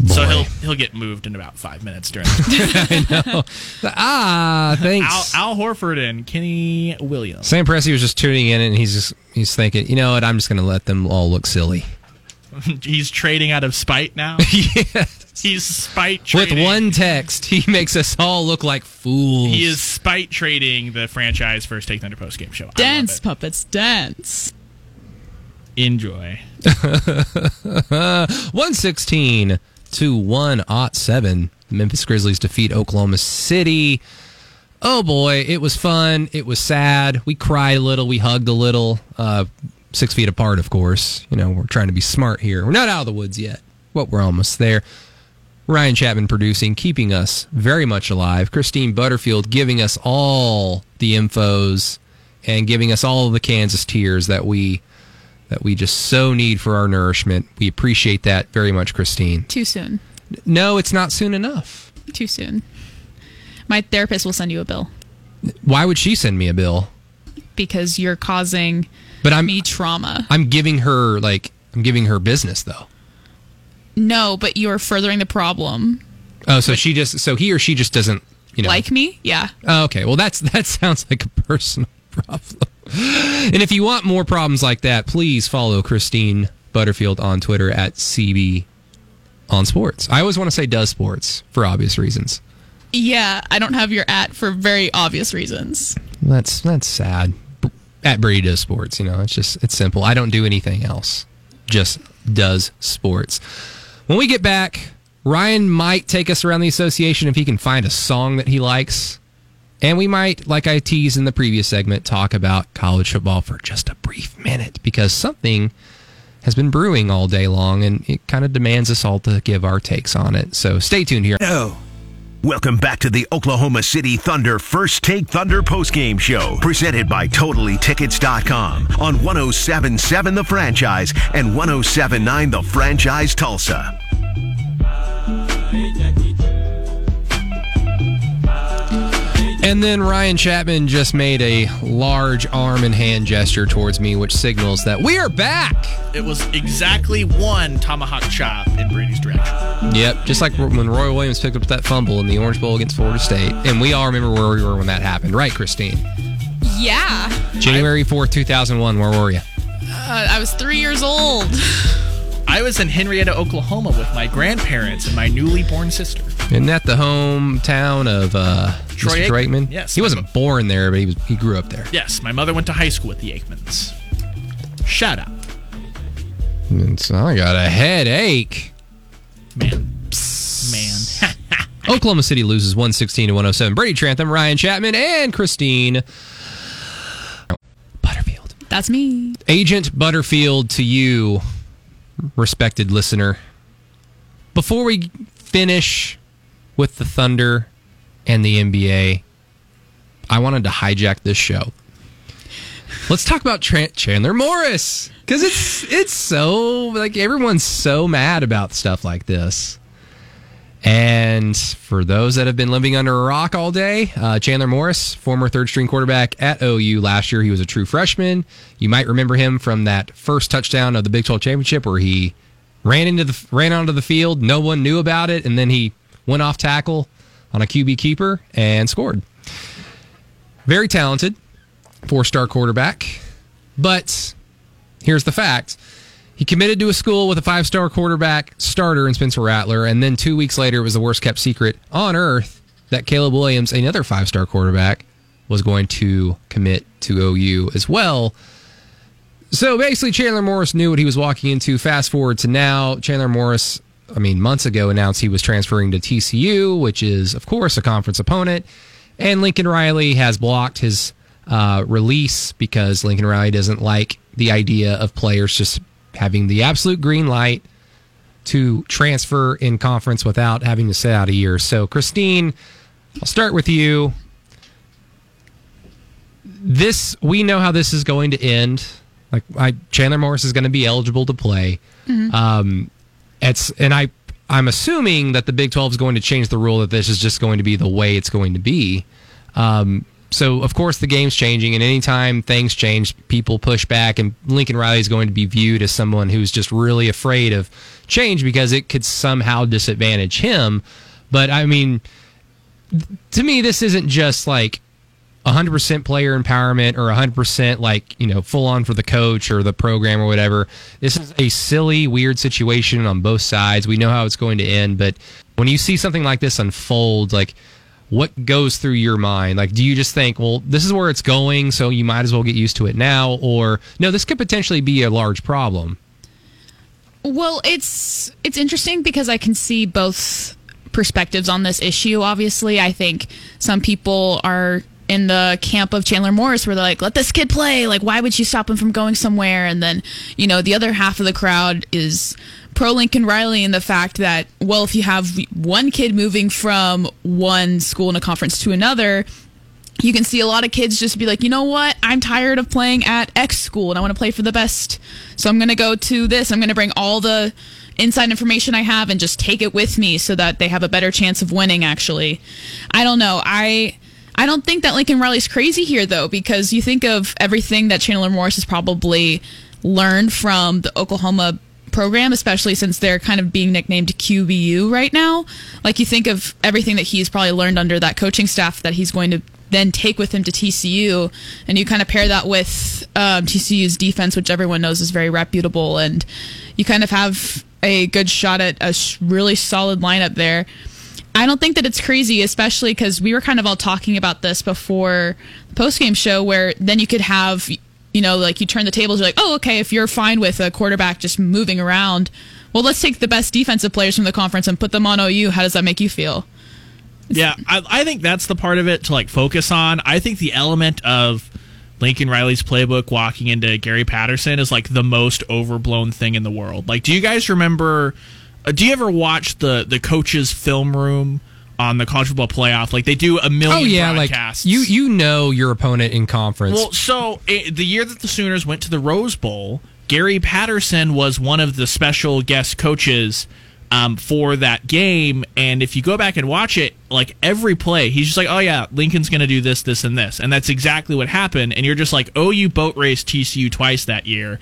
Speaker 1: Boy.
Speaker 2: So he'll he'll get moved in about five minutes during. I
Speaker 1: know. Ah, thanks.
Speaker 2: Al, Al, Horford and Kenny Williams.
Speaker 1: Sam Presti was just tuning in, and he's just he's thinking, you know what? I'm just going to let them all look silly.
Speaker 2: he's trading out of spite now.
Speaker 1: yes.
Speaker 2: He's spite trading.
Speaker 1: With one text, he makes us all look like fools.
Speaker 2: He is spite trading the franchise first Take Thunder post game show.
Speaker 3: Dance, puppets, dance.
Speaker 2: Enjoy.
Speaker 1: 116 to 1 aught 7. Memphis Grizzlies defeat Oklahoma City. Oh boy, it was fun. It was sad. We cried a little. We hugged a little. Uh, six feet apart, of course. You know, we're trying to be smart here. We're not out of the woods yet, but we're almost there. Ryan Chapman producing, keeping us very much alive. Christine Butterfield giving us all the infos and giving us all of the Kansas tears that we that we just so need for our nourishment. We appreciate that very much, Christine.
Speaker 3: Too soon.
Speaker 1: No, it's not soon enough.
Speaker 3: Too soon. My therapist will send you a bill.
Speaker 1: Why would she send me a bill?
Speaker 3: Because you're causing
Speaker 1: but I'm,
Speaker 3: me trauma.
Speaker 1: I'm giving her like I'm giving her business though.
Speaker 3: No, but you're furthering the problem.
Speaker 1: Oh, so she just so he or she just doesn't you know
Speaker 3: like me? Yeah.
Speaker 1: Oh, okay. Well, that's that sounds like a personal problem. and if you want more problems like that, please follow Christine Butterfield on Twitter at CB on sports. I always want to say does sports for obvious reasons.
Speaker 3: Yeah, I don't have your at for very obvious reasons.
Speaker 1: That's that's sad. At Brady does sports, you know. It's just it's simple. I don't do anything else. Just does sports. When we get back, Ryan might take us around the association if he can find a song that he likes. And we might, like I teased in the previous segment, talk about college football for just a brief minute because something has been brewing all day long and it kind of demands us all to give our takes on it. So stay tuned here.
Speaker 4: No. Welcome back to the Oklahoma City Thunder First Take Thunder postgame show, presented by TotallyTickets.com on 1077 The Franchise and 1079 The Franchise Tulsa.
Speaker 1: And then Ryan Chapman just made a large arm and hand gesture towards me, which signals that we are back.
Speaker 2: It was exactly one tomahawk chop in Brady's direction.
Speaker 1: Yep, just like when Roy Williams picked up that fumble in the Orange Bowl against Florida State. And we all remember where we were when that happened, right, Christine?
Speaker 3: Yeah.
Speaker 1: January 4th, 2001. Where were you?
Speaker 3: Uh, I was three years old.
Speaker 2: I was in Henryetta, Oklahoma with my grandparents and my newly born sister.
Speaker 1: Isn't that the hometown of uh,
Speaker 2: Troy
Speaker 1: Mr. Troy Aikman?
Speaker 2: Yes.
Speaker 1: He wasn't born there, but he was he grew up there.
Speaker 2: Yes, my mother went to high school with the Aikmans. Shout out.
Speaker 1: It's- I got a headache.
Speaker 2: Man. Man.
Speaker 1: Oklahoma City loses 116 to 107. Brady Trantham, Ryan Chapman, and Christine Butterfield.
Speaker 3: That's me.
Speaker 1: Agent Butterfield to you, respected listener. Before we finish with the Thunder and the NBA, I wanted to hijack this show. Let's talk about Chandler Morris because it's it's so like everyone's so mad about stuff like this. And for those that have been living under a rock all day, uh, Chandler Morris, former third string quarterback at OU last year, he was a true freshman. You might remember him from that first touchdown of the Big 12 championship where he ran into the ran onto the field. No one knew about it, and then he went off tackle on a QB keeper and scored. Very talented, four star quarterback. But here's the fact. He committed to a school with a five star quarterback starter in Spencer Rattler, and then two weeks later, it was the worst kept secret on earth that Caleb Williams, another five star quarterback, was going to commit to OU as well. So basically, Chandler Morris knew what he was walking into. Fast forward to now, Chandler Morris, I mean, months ago announced he was transferring to TCU, which is, of course, a conference opponent. And Lincoln Riley has blocked his uh, release because Lincoln Riley doesn't like the idea of players just having the absolute green light to transfer in conference without having to sit out a year. So, Christine, I'll start with you. This we know how this is going to end. Like, I, Chandler Morris is going to be eligible to play. Um, it's and I I'm assuming that the Big 12 is going to change the rule that this is just going to be the way it's going to be. Um, so of course the game's changing, and anytime things change, people push back, and Lincoln Riley is going to be viewed as someone who's just really afraid of change because it could somehow disadvantage him. But I mean, to me, this isn't just like 100% player empowerment or 100% like, you know, full on for the coach or the program or whatever. This is a silly, weird situation on both sides. We know how it's going to end, but when you see something like this unfold, like, what goes through your mind? Like, do you just think, well, this is where it's going, so you might as well get used to it now? Or, no, this could potentially be a large problem?
Speaker 3: Well, it's it's interesting because I can see both perspectives on this issue. Obviously, I think some people are in the camp of Chandler Morris where they're like, let this kid play. Like, why would you stop him from going somewhere? And then, you know, the other half of the crowd is pro Lincoln Riley in the fact that, well, if you have one kid moving from one school in a conference to another, you can see a lot of kids just be like, you know what? I'm tired of playing at X school and I want to play for the best. So I'm going to go to this. I'm going to bring all the inside information I have and just take it with me so that they have a better chance of winning, actually. I don't know. I. I don't think that Lincoln Riley's crazy here, though, because you think of everything that Chandler Morris has probably learned from the Oklahoma program, especially since they're kind of being nicknamed QBU right now. Like, you think of everything that he's probably learned under that coaching staff that he's going to then take with him to TCU, and you kind of pair that with um, TCU's defense, which everyone knows is very reputable, and you kind of have a good shot at a really solid lineup there. I don't think that it's crazy, especially because we were kind of all talking about this before the postgame show, where then you could have, you know, like you turn the tables, you're like, oh, okay, if you're fine with a quarterback just moving around, well, let's take the best defensive players from the conference and put them on OU. How does that make you feel?
Speaker 2: Yeah, I, I think that's the part of it to like focus on. I think the element of Lincoln Riley's playbook walking into Gary Patterson is like the most overblown thing in the world. Like, do you guys remember? Uh, do you ever watch the the coaches' film room on the college football playoff? Like they do a million.
Speaker 1: Oh yeah, like
Speaker 2: broadcasts.
Speaker 1: you you know your opponent in conference.
Speaker 2: Well, so it, the year that the Sooners went to the Rose Bowl, Gary Patterson was one of the special guest coaches um, for that game. And if you go back and watch it, like every play, he's just like, "Oh yeah, Lincoln's going to do this, this, and this," and that's exactly what happened. And you're just like, "Oh, you boat raced TCU twice that year."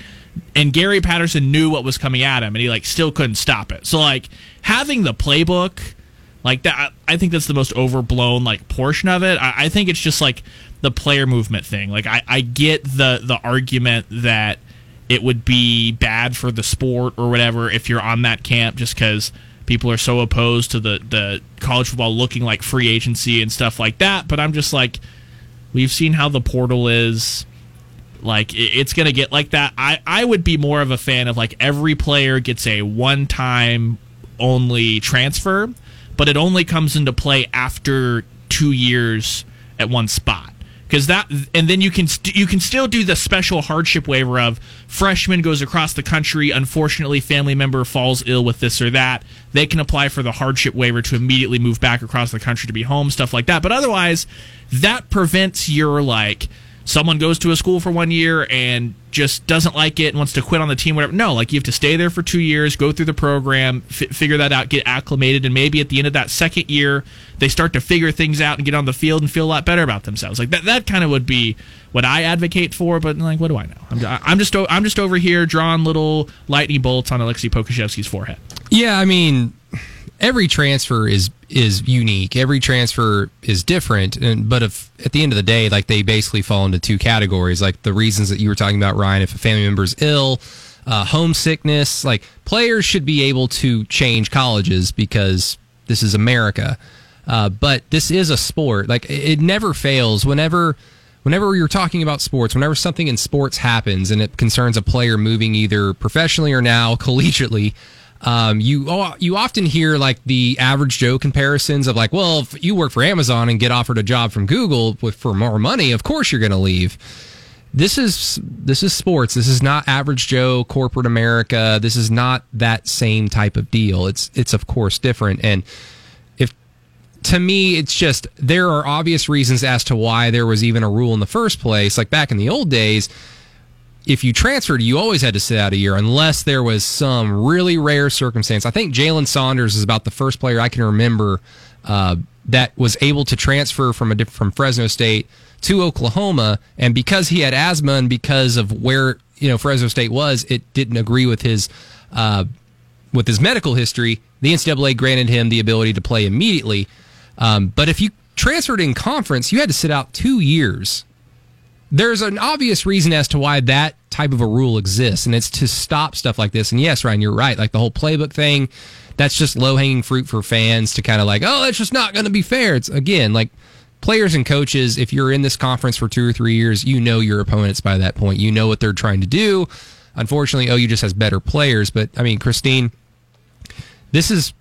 Speaker 2: And Gary Patterson knew what was coming at him, and he like still couldn't stop it. So like having the playbook like that i think that's the most overblown like portion of it. I, I think it's just like the player movement thing. Like I, I get the the argument that it would be bad for the sport or whatever if you're on that camp just because people are so opposed to the the college football looking like free agency and stuff like that. But i'm just like we've seen how the portal is like it- it's going to get like that. I I would be more of a fan of like every player gets a one time only transfer, but it only comes into play after two years at one spot. Because that, and then you can st- you can still do the special hardship waiver of freshman goes across the country. Unfortunately, family member falls ill with this or that. They can apply for the hardship waiver to immediately move back across the country to be home, stuff like that. But otherwise, that prevents your like someone goes to a school for one year and just doesn't like it and wants to quit on the team, whatever. No, like you have to stay there for two years, go through the program, f- figure that out, get acclimated, and maybe at the end of that second year, they start to figure things out and get on the field and feel a lot better about themselves. Like that, that kind of would be what I advocate for. But like, what do I know? I'm, I'm just, I'm just over here drawing little lightning bolts on Aleksej Pokusevski's forehead.
Speaker 1: Yeah, I mean, every transfer is is unique. Every transfer is different, and but if at the end of the day, like they basically fall into two categories. Like the reasons that you were talking about, Ryan. If a family member is ill, uh, homesickness, like players should be able to change colleges because this is America. Uh, but this is a sport. Like it never fails. Whenever whenever you're talking about sports, whenever something in sports happens and it concerns a player moving either professionally or now collegiately, um, you oh, you often hear like the average Joe comparisons of like, well, if you work for Amazon and get offered a job from Google with for more money, of course you're going to leave. This is this is sports. This is not average Joe corporate America. This is not that same type of deal. It's it's of course different and if to me, it's just there are obvious reasons as to why there was even a rule in the first place. Like back in the old days, if you transferred, you always had to sit out a year unless there was some really rare circumstance. I think Jalen Saunders is about the first player I can remember uh, that was able to transfer from a from Fresno State to Oklahoma, and because he had asthma and because of where you know Fresno State was, it didn't agree with his. Uh, with his medical history, the NCAA granted him the ability to play immediately. Um, but if you transferred in conference, you had to sit out two years. There's an obvious reason as to why that type of a rule exists, and it's to stop stuff like this. And yes, Ryan, you're right. Like the whole playbook thing, that's just low hanging fruit for fans to kind of like, oh, that's just not going to be fair. It's again like players and coaches. If you're in this conference for two or three years, you know your opponents by that point. You know what they're trying to do. Unfortunately, OU just has better players. But I mean, Christine, this is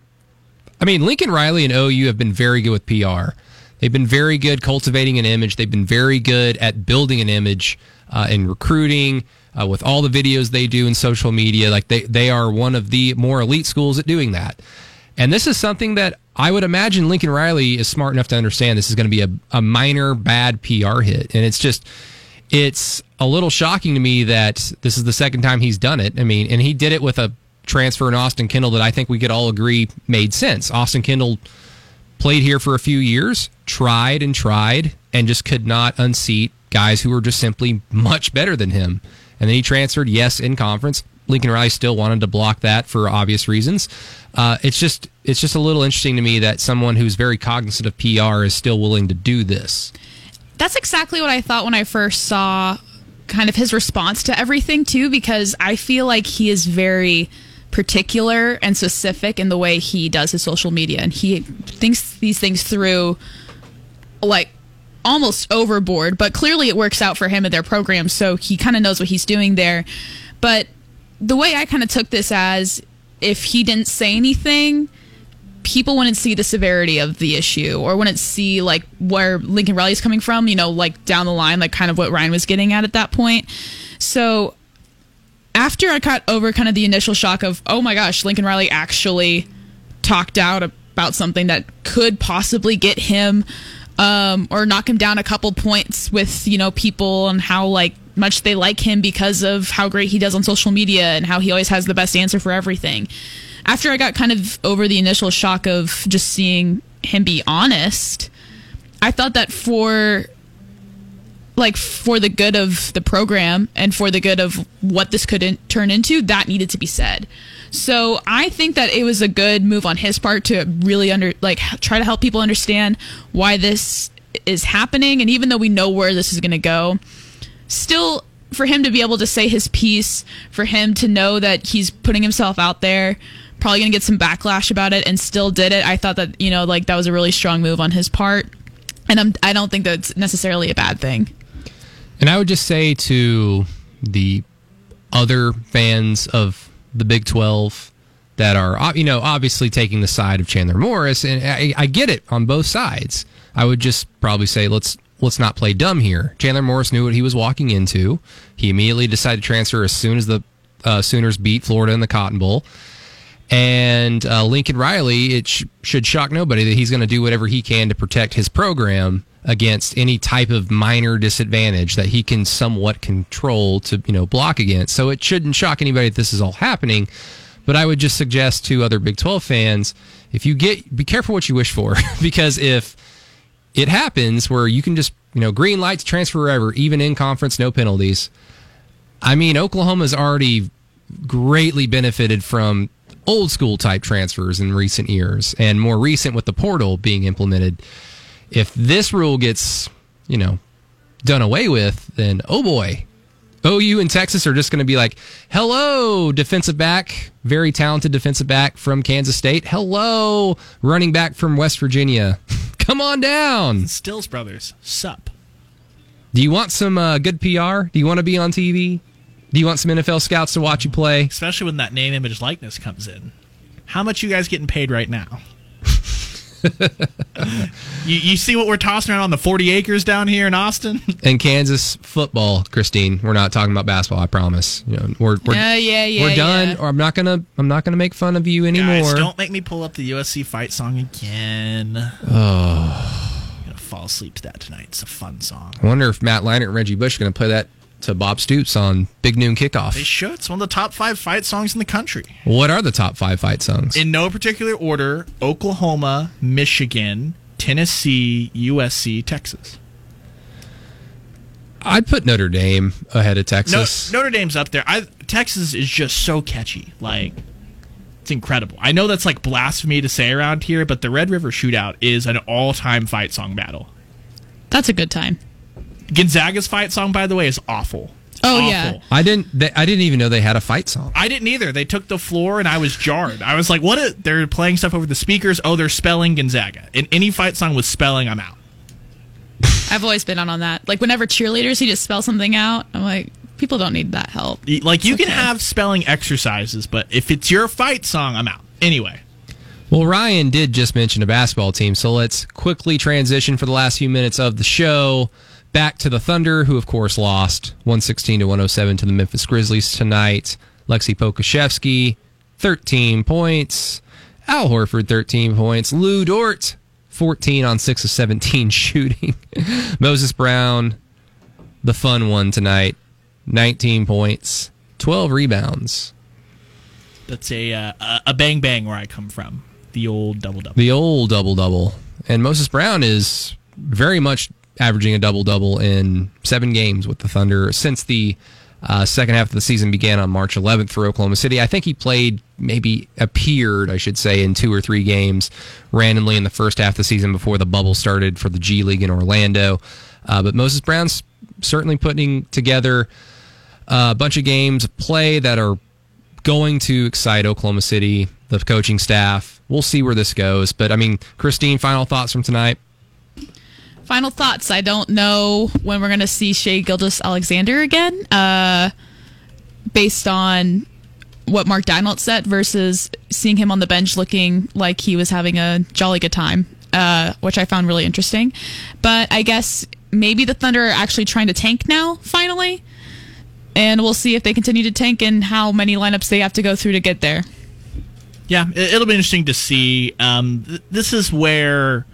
Speaker 1: I mean, Lincoln Riley and OU have been very good with PR. They've been very good cultivating an image. They've been very good at building an image uh, in recruiting uh, with all the videos they do in social media. Like they, they are one of the more elite schools at doing that. And this is something that I would imagine Lincoln Riley is smart enough to understand this is going to be a, a minor bad PR hit. And it's just, it's a little shocking to me that this is the second time he's done it. I mean, and he did it with a transfer in Austin Kendall that I think we could all agree made sense. Austin Kendall played here for a few years, tried and tried, and just could not unseat guys who were just simply much better than him. And then he transferred, yes, in conference. Lincoln Riley still wanted to block that for obvious reasons. Uh, it's just it's just a little interesting to me that someone who's very cognizant of PR is still willing to do this.
Speaker 3: That's exactly what I thought when I first saw kind of his response to everything too because I feel like he is very particular and specific in the way he does his social media and he thinks these things through like almost overboard but clearly it works out for him and their program so he kind of knows what he's doing there but the way I kind of took this as if he didn't say anything people wouldn't see the severity of the issue or wouldn't see like where Lincoln Riley's coming from, you know, like down the line, like kind of what Ryan was getting at at that point. So after I got over kind of the initial shock of, oh my gosh, Lincoln Riley actually talked out about something that could possibly get him um, or knock him down a couple points with, you know, people and how like much they like him because of how great he does on social media and how he always has the best answer for everything. After I got kind of over the initial shock of just seeing him be honest, I thought that for like for the good of the program and for the good of what this could in- turn into, that needed to be said. So I think that it was a good move on his part to really under like try to help people understand why this is happening and even though we know where this is going to go, still for him to be able to say his piece, for him to know that he's putting himself out there, probably going to get some backlash about it and still did it. I thought that, you know, like that was a really strong move on his part. And I'm, I don't think that's necessarily a bad thing.
Speaker 1: And I would just say to the other fans of the Big 12 that are, you know, obviously taking the side of Chandler Morris, and I, I get it on both sides. I would just probably say let's let's not play dumb here. Chandler Morris knew what he was walking into. He immediately decided to transfer as soon as the uh, Sooners beat Florida in the Cotton Bowl. And uh, Lincoln Riley, it sh- should shock nobody that he's going to do whatever he can to protect his program against any type of minor disadvantage that he can somewhat control to you know block against. So it shouldn't shock anybody that this is all happening. But I would just suggest to other Big 12 fans, if you get, be careful what you wish for, because if it happens where you can just you know green lights transfer wherever, even in conference, no penalties. I mean, Oklahoma's already greatly benefited from old school type transfers in recent years, and more recent with the portal being implemented if this rule gets, you know, done away with, then oh boy, OU and Texas are just going to be like, hello, defensive back, very talented defensive back from Kansas State. Hello, running back from West Virginia. Come on down.
Speaker 2: Stills Brothers, sup.
Speaker 1: Do you want some uh, good PR? Do you want to be on TV? Do you want some NFL scouts to watch you play?
Speaker 2: Especially when that name, image, likeness comes in. How much you guys getting paid right now? you, you see what we're tossing around on the 40 acres down here in Austin?
Speaker 1: And Kansas football, Christine. We're not talking about basketball. I promise. You know, we're we're,
Speaker 3: Yeah, yeah, yeah,
Speaker 1: we're done.
Speaker 3: yeah.
Speaker 1: Or I'm not gonna I'm not gonna make fun of you anymore.
Speaker 2: Guys, don't make me pull up the USC fight song again. Oh. I'm gonna fall asleep to that tonight. It's a fun song.
Speaker 1: I wonder if Matt Leinart and Reggie Bush are going to play that to Bob Stoops on Big Noon Kickoff.
Speaker 2: They
Speaker 1: Kickoff.
Speaker 2: should. It's one of the top five fight songs in the country.
Speaker 1: What are the top five fight songs?
Speaker 2: In no particular order Oklahoma, Michigan, Tennessee, USC, Texas.
Speaker 1: I'd put Notre Dame ahead of
Speaker 2: No,
Speaker 1: Texas.
Speaker 2: Notre Dame's up there. I, Texas is just so catchy. Like, it's incredible. I know that's like blasphemy to say around here, but the Red River Shootout is an all time fight song battle.
Speaker 3: That's a good time.
Speaker 2: Gonzaga's fight song, by the way, is awful.
Speaker 3: Oh,
Speaker 2: Awful.
Speaker 3: yeah.
Speaker 1: I didn't. They, I didn't even know they had a fight song.
Speaker 2: I didn't either. They took the floor and I was jarred. I was like, what? A, they're playing stuff over the speakers. Oh, they're spelling Gonzaga. And any fight song with spelling, I'm out.
Speaker 3: I've always been on on that. Like whenever cheerleaders, you just spell something out. I'm like, people don't need that help.
Speaker 2: Like, you
Speaker 3: It's
Speaker 2: can have spelling exercises, but if it's your fight song, I'm out. Anyway.
Speaker 1: Well, Ryan did just mention a basketball team, so let's quickly transition for the last few minutes of the show back to the Thunder, who of course lost 116 to 107 to the Memphis Grizzlies tonight. Lexi Pokusevski, 13 points. Al Horford, 13 points. Lu Dort, 14 on 6 of 17 shooting. Moses Brown, the fun one tonight, 19 points, 12 rebounds.
Speaker 2: That's a uh, a- a bang bang where I come from. The old double double.
Speaker 1: the old double double. And Moses Brown is very much averaging a double double in seven games with the Thunder since the uh, second half of the season began on March 11th for Oklahoma City. I think he played, maybe appeared, I should say, in two or three games randomly in the first half of the season before the bubble started for the G League in Orlando. Uh, but Moses Brown's certainly putting together a bunch of games of play that are going to excite Oklahoma City, the coaching staff. We'll see where this goes. But I mean, Christine, final thoughts from tonight.
Speaker 3: Final thoughts. I don't know when we're going to see Shai Gilgeous-Alexander again, uh, based on what Mark Daigneault said versus seeing him on the bench looking like he was having a jolly good time, uh, which I found really interesting. But I guess maybe the Thunder are actually trying to tank now, finally. And we'll see if they continue to tank and how many lineups they have to go through to get there.
Speaker 2: Yeah, it- it'll be interesting to see. Um, th- this is where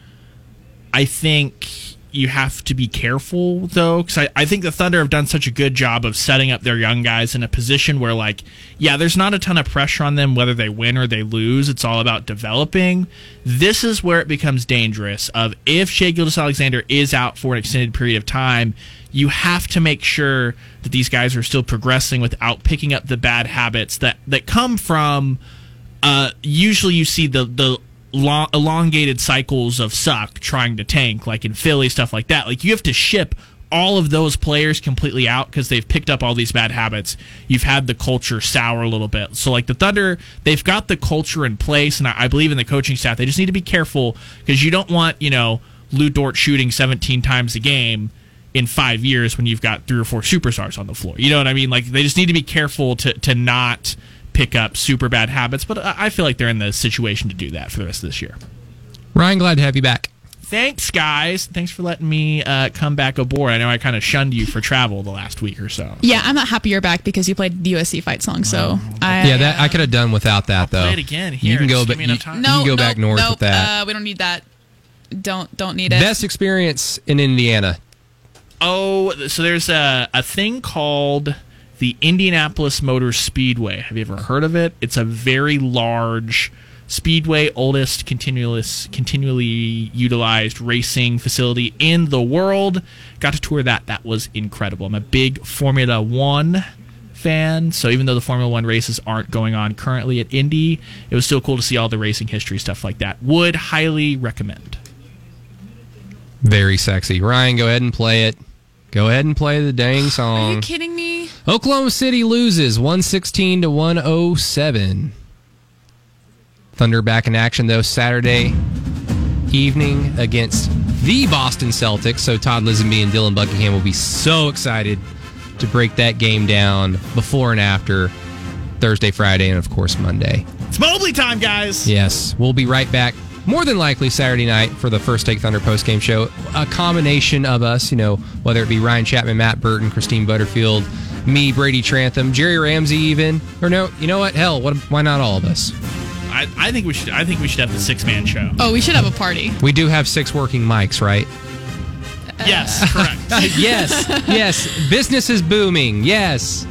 Speaker 2: I think you have to be careful, though, because I, I think the Thunder have done such a good job of setting up their young guys in a position where, like, yeah, there's not a ton of pressure on them whether they win or they lose. It's all about developing. This is where it becomes dangerous. Of if Shai Gilgeous-Alexander is out for an extended period of time, you have to make sure that these guys are still progressing without picking up the bad habits that that come from uh, usually you see the the long, elongated cycles of suck trying to tank, like in Philly stuff like that. Like you have to ship all of those players completely out because they've picked up all these bad habits. You've had the culture sour a little bit. So like the Thunder, they've got the culture in place, and I, I believe in the coaching staff. They just need to be careful because you don't want you know Lu Dort shooting 17 times a game in five years when you've got three or four superstars on the floor. You know what I mean? Like they just need to be careful to to not pick up super bad habits. But I I feel like they're in the situation to do that for the rest of this year.
Speaker 1: Ryan, glad to have you back.
Speaker 2: Thanks, guys. Thanks for letting me uh, come back aboard. I know I kind of shunned you for travel the last week or so.
Speaker 3: Yeah, I'm not happy you're back because you played the USC fight song. So I,
Speaker 1: Yeah, that I could have done without that though.
Speaker 2: play it again here.
Speaker 1: You can go,
Speaker 2: Just
Speaker 1: ba- you,
Speaker 2: enough
Speaker 1: you
Speaker 3: no,
Speaker 1: can go
Speaker 3: no,
Speaker 1: back north
Speaker 3: no,
Speaker 1: with that.
Speaker 3: Uh, we don't need that. Don't don't need it.
Speaker 1: Best experience in Indiana.
Speaker 2: Oh, so there's a, a thing called the Indianapolis Motor Speedway. Have you ever heard of it? It's a very large speedway, oldest continuous, continually utilized racing facility in the world. Got to tour that. That was incredible. I'm a big Formula One fan, so even though the Formula One races aren't going on currently at Indy, it was still cool to see all the racing history stuff like that. Would highly recommend.
Speaker 1: Very sexy. Ryan, go ahead and play it. Go ahead and play the dang song.
Speaker 3: Are you kidding me?
Speaker 1: Oklahoma City loses 116 to 107. Thunder back in action though Saturday evening against the Boston Celtics. So Todd Lisenby and Dylan Buckingham will be so excited to break that game down before and after Thursday, Friday, and of course Monday.
Speaker 2: It's Mobley time, guys.
Speaker 1: Yes, we'll be right back. More than likely Saturday night for the first Take Thunder post game show. A combination of us, you know, whether it be Ryan Chapman, Matt Burton, Christine Butterfield, me, Brady Trantham, Jerry Ramsey, even, or no, you know what? Hell, what? Why not all of us?
Speaker 2: I, I think we should. I think we should have the six man show.
Speaker 3: Oh, we should have a party.
Speaker 1: We do have six working mics, right?
Speaker 2: Yes, correct.
Speaker 1: yes, yes. Business is booming. Yes.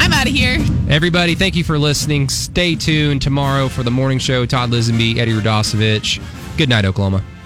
Speaker 3: I'm out of here.
Speaker 1: Everybody, thank you for listening. Stay tuned tomorrow for the morning show. Todd Lisenby, Eddie Radosevich. Good night, Oklahoma.